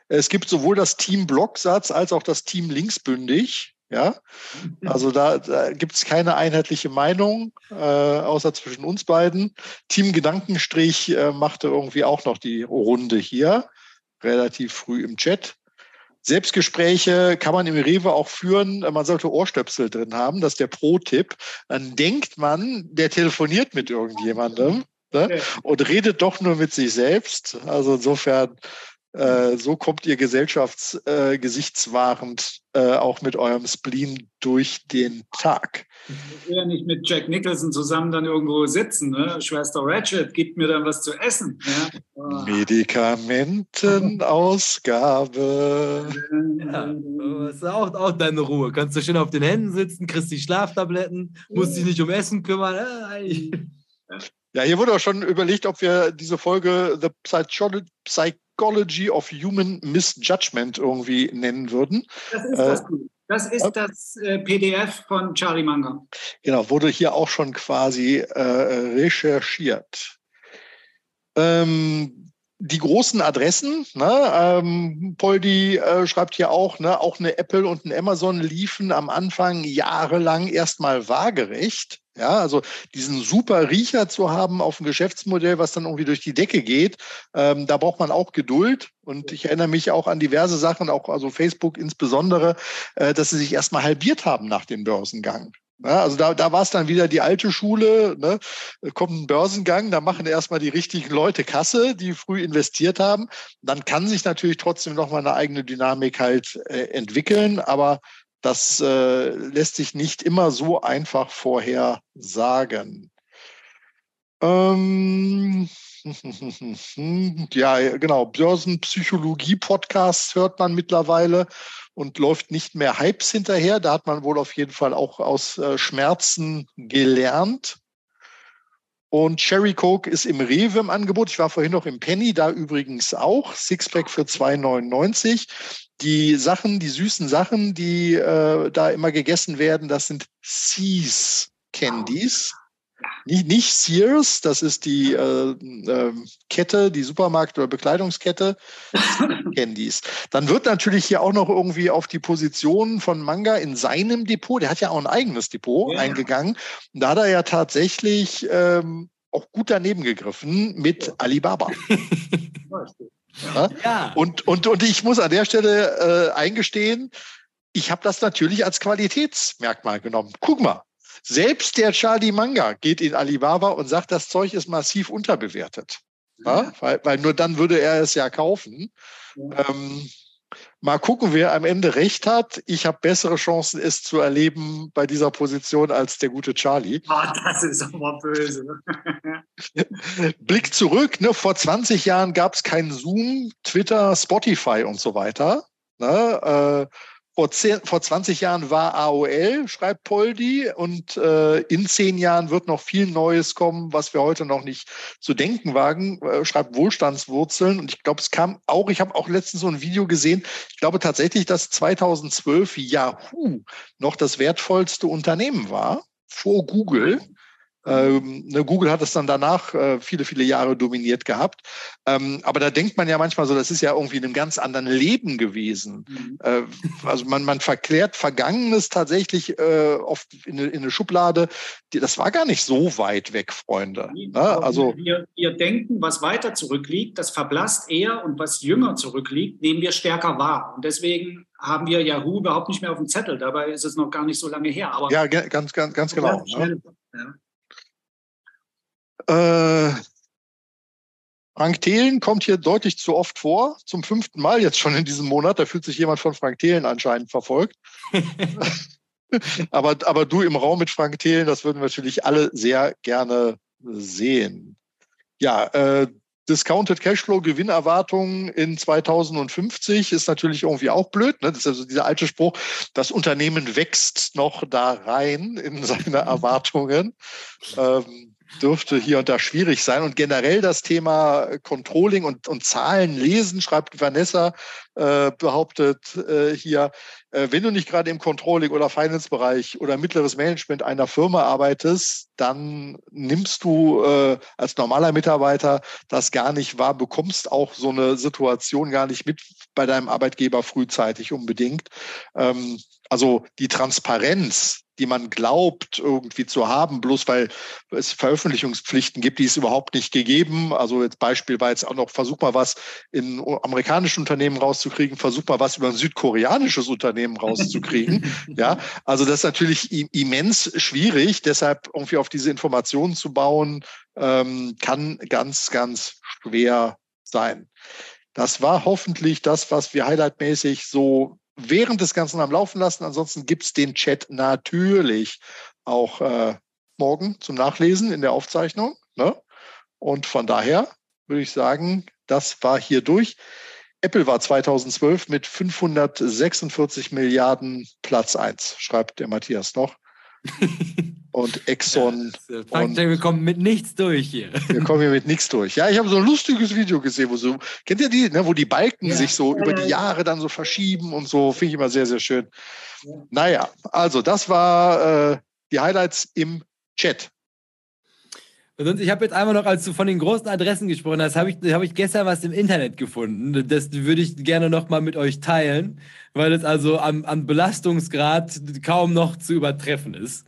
Es gibt sowohl das Team Blocksatz als auch das Team Linksbündig. Ja, also da, da gibt es keine einheitliche Meinung, äh, außer zwischen uns beiden. Team Gedankenstrich äh, machte irgendwie auch noch die Runde hier, relativ früh im Chat. Selbstgespräche kann man im Rewe auch führen. Man sollte Ohrstöpsel drin haben. Das ist der Pro-Tipp. Dann denkt man, der telefoniert mit irgendjemandem ne? und redet doch nur mit sich selbst. Also insofern äh, so kommt ihr gesellschaftsgesichtswahrend äh, äh, auch mit eurem Spleen durch den Tag. Ich will ja nicht mit Jack Nicholson zusammen dann irgendwo sitzen. Ne? Schwester Ratchet gibt mir dann was zu essen. Ja? Oh. Medikamentenausgabe. Ja, das ist auch, auch deine Ruhe. Kannst du schön auf den Händen sitzen, kriegst die Schlaftabletten, musst dich nicht um Essen kümmern. Ja, hier wurde auch schon überlegt, ob wir diese Folge The Psychology Psychology of Human Misjudgment irgendwie nennen würden. Das ist das, äh, das, ist das äh, PDF von Charlie Manga. Genau, wurde hier auch schon quasi äh, recherchiert. Ähm, die großen Adressen, ne, ähm, Poldi äh, schreibt hier auch, ne, auch eine Apple und ein Amazon liefen am Anfang jahrelang erstmal waagerecht. Ja, also diesen super Riecher zu haben auf ein Geschäftsmodell, was dann irgendwie durch die Decke geht, ähm, da braucht man auch Geduld. Und ich erinnere mich auch an diverse Sachen, auch also Facebook insbesondere, äh, dass sie sich erstmal halbiert haben nach dem Börsengang. Ja, also da, da war es dann wieder die alte Schule, ne? kommt ein Börsengang, da machen erstmal die richtigen Leute Kasse, die früh investiert haben. Dann kann sich natürlich trotzdem nochmal eine eigene Dynamik halt äh, entwickeln, aber das äh, lässt sich nicht immer so einfach vorher sagen. Ähm, ja, genau. Börsenpsychologie-Podcasts hört man mittlerweile und läuft nicht mehr Hypes hinterher. Da hat man wohl auf jeden Fall auch aus äh, Schmerzen gelernt. Und Cherry Coke ist im Rewe im Angebot. Ich war vorhin noch im Penny, da übrigens auch. Sixpack für 2,99. Die Sachen, die süßen Sachen, die äh, da immer gegessen werden, das sind Seas Candies. Nicht, nicht Sears, das ist die äh, äh, Kette, die Supermarkt- oder Bekleidungskette. Candies. Dann wird natürlich hier auch noch irgendwie auf die Position von Manga in seinem Depot, der hat ja auch ein eigenes Depot ja. eingegangen. Und da hat er ja tatsächlich ähm, auch gut daneben gegriffen mit ja. Alibaba. ja. ja. Und, und, und ich muss an der Stelle äh, eingestehen, ich habe das natürlich als Qualitätsmerkmal genommen. Guck mal, selbst der Charlie Manga geht in Alibaba und sagt, das Zeug ist massiv unterbewertet. Ja, weil, weil nur dann würde er es ja kaufen. Ja. Ähm, mal gucken, wer am Ende recht hat. Ich habe bessere Chancen, es zu erleben bei dieser Position als der gute Charlie. Oh, das ist aber böse. Blick zurück, ne, vor 20 Jahren gab es kein Zoom, Twitter, Spotify und so weiter. Ne, äh, vor, zehn, vor 20 Jahren war AOL, schreibt Poldi, und äh, in zehn Jahren wird noch viel Neues kommen, was wir heute noch nicht zu denken wagen, äh, schreibt Wohlstandswurzeln. Und ich glaube, es kam auch, ich habe auch letztens so ein Video gesehen, ich glaube tatsächlich, dass 2012 Yahoo noch das wertvollste Unternehmen war vor Google. Ähm, ne, Google hat es dann danach äh, viele, viele Jahre dominiert gehabt. Ähm, aber da denkt man ja manchmal so, das ist ja irgendwie in einem ganz anderen Leben gewesen. Mhm. Äh, also man, man verklärt Vergangenes tatsächlich äh, oft in eine, in eine Schublade. Das war gar nicht so weit weg, Freunde. Ne? Also wir, wir denken, was weiter zurückliegt, das verblasst eher und was jünger zurückliegt, nehmen wir stärker wahr. Und deswegen haben wir Yahoo überhaupt nicht mehr auf dem Zettel. Dabei ist es noch gar nicht so lange her. Aber ja, ganz, ganz, ganz genau. Ne? Ja. Äh, Frank Thelen kommt hier deutlich zu oft vor, zum fünften Mal jetzt schon in diesem Monat. Da fühlt sich jemand von Frank Thelen anscheinend verfolgt. aber, aber du im Raum mit Frank Thelen, das würden wir natürlich alle sehr gerne sehen. Ja, äh, Discounted Cashflow Gewinnerwartungen in 2050 ist natürlich irgendwie auch blöd. Ne? Das ist also dieser alte Spruch, das Unternehmen wächst noch da rein in seine Erwartungen. ähm, dürfte hier und da schwierig sein. Und generell das Thema Controlling und, und Zahlen lesen, schreibt Vanessa, äh, behauptet äh, hier, äh, wenn du nicht gerade im Controlling oder Finance-Bereich oder mittleres Management einer Firma arbeitest, dann nimmst du äh, als normaler Mitarbeiter das gar nicht wahr, bekommst auch so eine Situation gar nicht mit bei deinem Arbeitgeber frühzeitig unbedingt. Ähm, also die Transparenz, die man glaubt irgendwie zu haben, bloß weil es Veröffentlichungspflichten gibt, die es überhaupt nicht gegeben. Also jetzt Beispiel war jetzt auch noch, versuch mal was in amerikanischen Unternehmen rauszukriegen, versuch mal was über ein südkoreanisches Unternehmen rauszukriegen. ja, also das ist natürlich immens schwierig. Deshalb irgendwie auf diese Informationen zu bauen, ähm, kann ganz, ganz schwer sein. Das war hoffentlich das, was wir highlightmäßig so während des Ganzen am Laufen lassen. Ansonsten gibt es den Chat natürlich auch äh, morgen zum Nachlesen in der Aufzeichnung. Ne? Und von daher würde ich sagen, das war hier durch. Apple war 2012 mit 546 Milliarden Platz 1, schreibt der Matthias noch. Und Exxon. Ja, und wir kommen mit nichts durch hier. Wir kommen hier mit nichts durch. Ja, ich habe so ein lustiges Video gesehen, wo so, kennt ihr die, ne, wo die Balken ja. sich so über die Jahre dann so verschieben und so, finde ich immer sehr, sehr schön. Ja. Naja, also das war äh, die Highlights im Chat. Sonst, ich habe jetzt einmal noch, als du von den großen Adressen gesprochen hast, habe ich, hab ich gestern was im Internet gefunden. Das würde ich gerne noch mal mit euch teilen, weil es also am, am Belastungsgrad kaum noch zu übertreffen ist.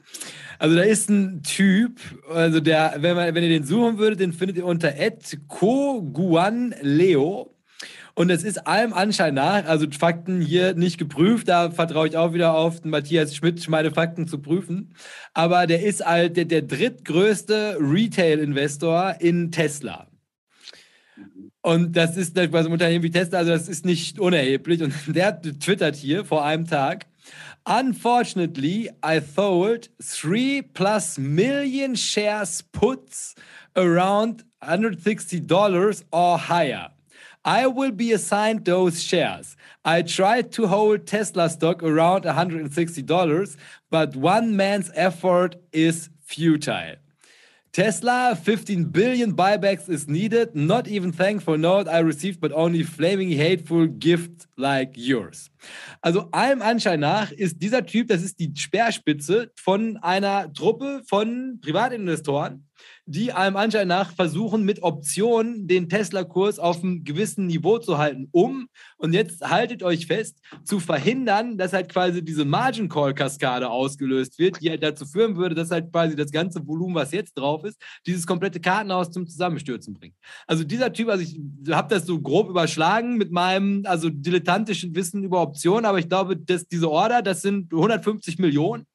Also da ist ein Typ, also der, wenn, man, wenn ihr den suchen würdet, den findet ihr unter Koguan Leo. Und es ist allem Anschein nach, also Fakten hier nicht geprüft, da vertraue ich auch wieder auf Matthias Schmidt, meine Fakten zu prüfen. Aber der ist halt der, der drittgrößte Retail-Investor in Tesla. Und das ist bei so einem Unternehmen wie Tesla, also das ist nicht unerheblich. Und der twittert hier vor einem Tag, Unfortunately, I sold three plus million shares puts around $160 or higher. I will be assigned those shares. I tried to hold Tesla stock around $160, but one man's effort is futile. Tesla, 15 billion buybacks is needed. Not even thankful note I received, but only flaming hateful gift like yours. Also allem Anschein nach ist dieser Typ, das ist die Speerspitze von einer Truppe von Privatinvestoren, die allem Anschein nach versuchen, mit Optionen den Tesla-Kurs auf einem gewissen Niveau zu halten, um, und jetzt haltet euch fest, zu verhindern, dass halt quasi diese Margin Call-Kaskade ausgelöst wird, die halt dazu führen würde, dass halt quasi das ganze Volumen, was jetzt drauf ist, dieses komplette Kartenhaus zum Zusammenstürzen bringt. Also dieser Typ, also ich habe das so grob überschlagen mit meinem, also dilettantischen Wissen über Optionen, aber ich glaube, dass diese Order, das sind 150 Millionen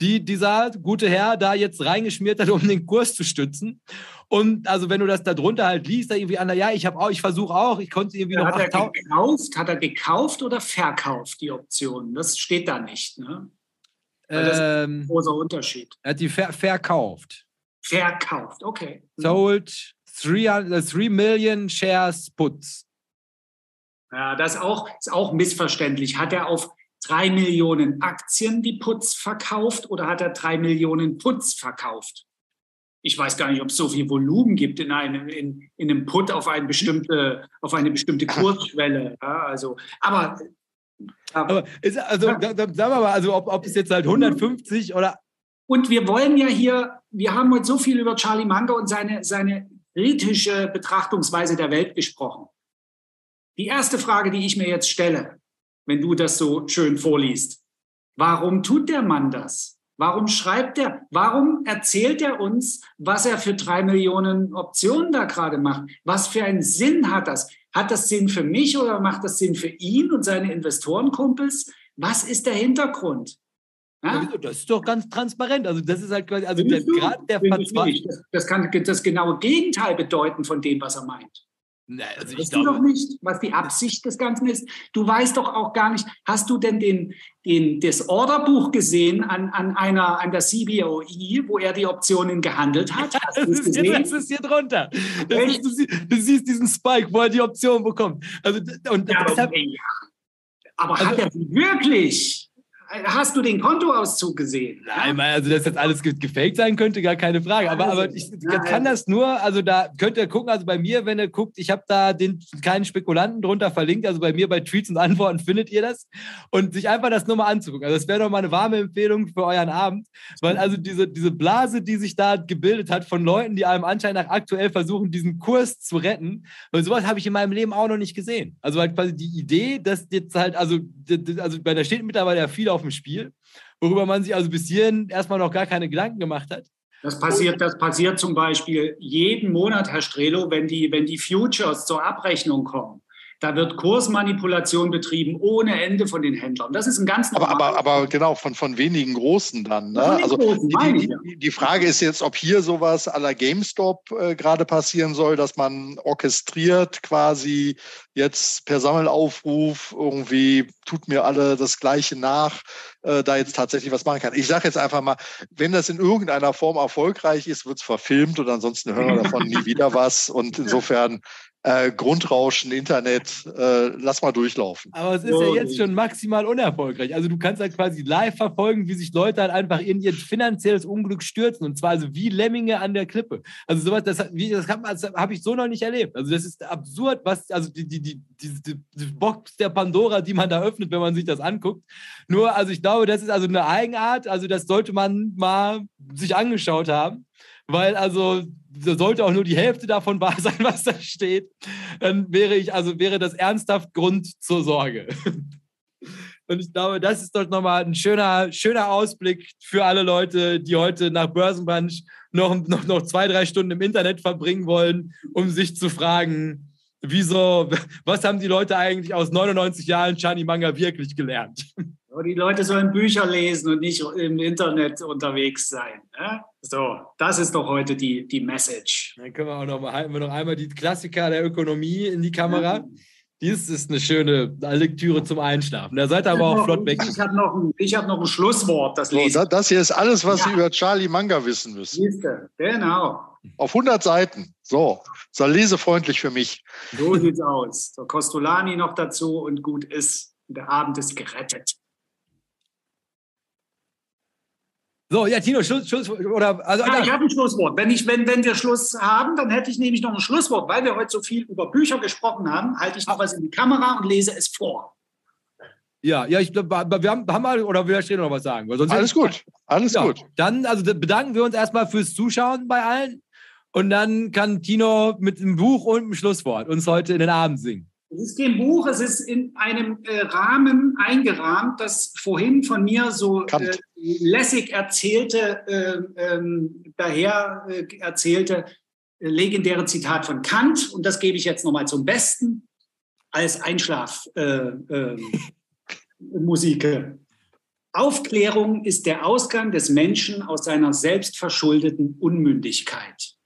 die dieser gute Herr da jetzt reingeschmiert hat, um den Kurs zu stützen. Und also wenn du das da drunter halt liest, da irgendwie an, ja, ich habe auch, ich versuche auch, ich konnte irgendwie noch. Hat er gekauft, hat er gekauft oder verkauft die Option? Das steht da nicht, ne? Weil das ähm, ist ein ähm, großer Unterschied. Er hat die ver verkauft. Verkauft, okay. Mhm. Sold 3 Million Shares Puts. Ja, das auch, ist auch missverständlich. Hat er auf drei Millionen Aktien die Putz verkauft oder hat er drei Millionen Putz verkauft? Ich weiß gar nicht, ob es so viel Volumen gibt in einem, in, in einem Put auf eine bestimmte, auf eine bestimmte Kursschwelle. Ja, also, aber, aber ist, also, ja. da, da, sagen wir mal, also ob, ob es jetzt halt 150 oder. Und wir wollen ja hier, wir haben heute so viel über Charlie Munger und seine, seine kritische Betrachtungsweise der Welt gesprochen. Die erste Frage, die ich mir jetzt stelle, wenn du das so schön vorliest. Warum tut der Mann das? Warum schreibt er? Warum erzählt er uns, was er für drei Millionen Optionen da gerade macht? Was für einen Sinn hat das? Hat das Sinn für mich oder macht das Sinn für ihn und seine Investorenkumpels? Was ist der Hintergrund? Ja? Das ist doch ganz transparent. Also das ist halt quasi, also der, gerade der Verzweiflung. Das, das kann das genaue Gegenteil bedeuten von dem, was er meint. Nein, also weißt du doch nicht, was die Absicht des Ganzen ist. Du weißt doch auch gar nicht, hast du denn den, den, das Orderbuch gesehen an, an, einer, an der CBOE, wo er die Optionen gehandelt hat? Ja, das, ist hier, das, ist hier, drunter. Ist, du, siehst, du, siehst diesen Spike, wo er die Option bekommt. Also, und ja, deshalb, aber, aber also, hat er sie wirklich? Hast du den Kontoauszug gesehen? Nein, also dass jetzt alles gefaked sein könnte, gar keine Frage. Aber, aber ich kann das nur, also da könnt ihr gucken, also bei mir, wenn ihr guckt, ich habe da den keinen Spekulanten drunter verlinkt, also bei mir bei Tweets und Antworten findet ihr das. Und sich einfach das nur mal anzugucken. Also das wäre doch mal eine warme Empfehlung für euren Abend. Weil also diese, diese Blase, die sich da gebildet hat von Leuten, die einem anscheinend nach aktuell versuchen, diesen Kurs zu retten, weil sowas habe ich in meinem Leben auch noch nicht gesehen. Also halt quasi die Idee, dass jetzt halt, also, also bei der steht mittlerweile ja viel auf dem Spiel, worüber man sich also bis hierhin erstmal noch gar keine Gedanken gemacht hat. Das passiert, das passiert zum Beispiel jeden Monat, Herr Strelo, wenn die, wenn die Futures zur Abrechnung kommen. Da wird Kursmanipulation betrieben ohne Ende von den Händlern. Das ist ein ganz aber, aber, aber genau, von, von wenigen Großen dann. Ne? Also großen, die, die, die, Frage ist jetzt, ob hier sowas à la GameStop äh, gerade passieren soll, dass man orchestriert quasi jetzt per Sammelaufruf irgendwie tut mir alle das Gleiche nach, äh, da jetzt tatsächlich was machen kann. Ich sage jetzt einfach mal, wenn das in irgendeiner Form erfolgreich ist, wird es verfilmt und ansonsten hören wir davon nie wieder was. Und insofern äh, Grundrauschen, Internet, äh, lass mal durchlaufen. Aber es ist ja jetzt schon maximal unerfolgreich. Also du kannst halt quasi live verfolgen, wie sich Leute halt einfach in ihr finanzielles Unglück stürzen. Und zwar also wie Lemminge an der Klippe. Also sowas, das, das, das habe ich so noch nicht erlebt. Also das ist absurd, was, also die, die, die, die, die Box der Pandora, die man da öffnet, wenn man sich das anguckt. Nur, also ich glaube, das ist also eine Eigenart. Also das sollte man mal sich angeschaut haben weil also sollte auch nur die Hälfte davon wahr sein, was da steht, dann wäre ich, also wäre das ernsthaft Grund zur Sorge. Und ich glaube, das ist doch nochmal ein schöner, schöner Ausblick für alle Leute, die heute nach Börsenbunch noch, noch, noch zwei, drei Stunden im Internet verbringen wollen, um sich zu fragen, wieso, was haben die Leute eigentlich aus 99 Jahren Chani Manga wirklich gelernt? Die Leute sollen Bücher lesen und nicht im Internet unterwegs sein. Ne? So, das ist doch heute die, die Message. Dann können wir auch noch mal, halten wir noch einmal die Klassiker der Ökonomie in die Kamera. Dies ist eine schöne Lektüre zum Einschlafen. Da seid ihr aber auch flott weg. Ich habe noch, ein, hab noch ein Schlusswort. Das, so, das hier ist alles, was ja. Sie über Charlie Manga wissen müssen. Siehste, genau. Auf 100 Seiten. So, so lesefreundlich für mich. So sieht's aus. So, Costolani noch dazu und gut ist. Der Abend ist gerettet. So, ja, Tino, Schluss, Schluss oder also, ja, ich habe ein Schlusswort. Wenn, ich, wenn, wenn wir Schluss haben, dann hätte ich nämlich noch ein Schlusswort, weil wir heute so viel über Bücher gesprochen haben, halte ich noch was in die Kamera und lese es vor. Ja, ja, ich glaube, wir haben, haben mal, oder wir stehen noch was sagen. alles gut, alles ja, gut. Dann also bedanken wir uns erstmal fürs Zuschauen bei allen und dann kann Tino mit einem Buch und einem Schlusswort uns heute in den Abend singen. Es ist kein Buch, es ist in einem äh, Rahmen eingerahmt, das vorhin von mir so äh, lässig erzählte, äh, ähm, daher äh, erzählte äh, legendäre Zitat von Kant. Und das gebe ich jetzt nochmal zum Besten als Einschlafmusik. Äh, ähm, Aufklärung ist der Ausgang des Menschen aus seiner selbstverschuldeten Unmündigkeit.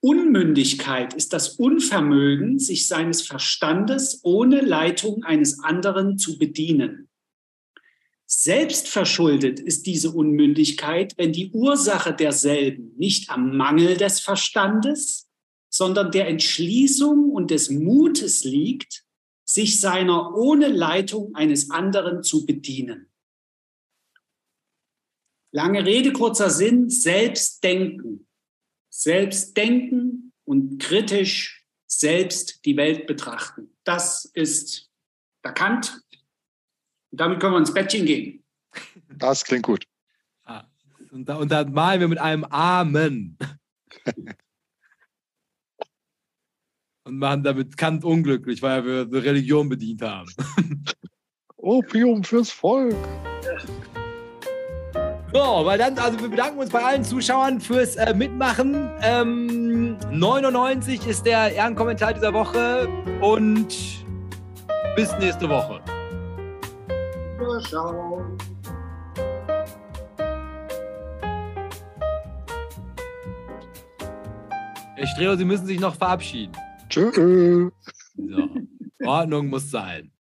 Unmündigkeit ist das Unvermögen, sich seines Verstandes ohne Leitung eines anderen zu bedienen. Selbstverschuldet ist diese Unmündigkeit, wenn die Ursache derselben nicht am Mangel des Verstandes, sondern der Entschließung und des Mutes liegt, sich seiner ohne Leitung eines anderen zu bedienen. Lange Rede, kurzer Sinn, Selbstdenken selbst denken und kritisch selbst die Welt betrachten. Das ist erkannt. Und damit können wir ins Bettchen gehen. Das klingt gut. Ah, und, da, und dann malen wir mit einem Amen. und machen damit Kant unglücklich, weil wir die Religion bedient haben. Opium fürs Volk. So, weil dann, also wir bedanken uns bei allen Zuschauern fürs äh, Mitmachen. Ähm, 99 ist der Ehrenkommentar dieser Woche und bis nächste Woche. Ciao. Herr Streo, Sie müssen sich noch verabschieden. Tschüss. So. Ordnung muss sein.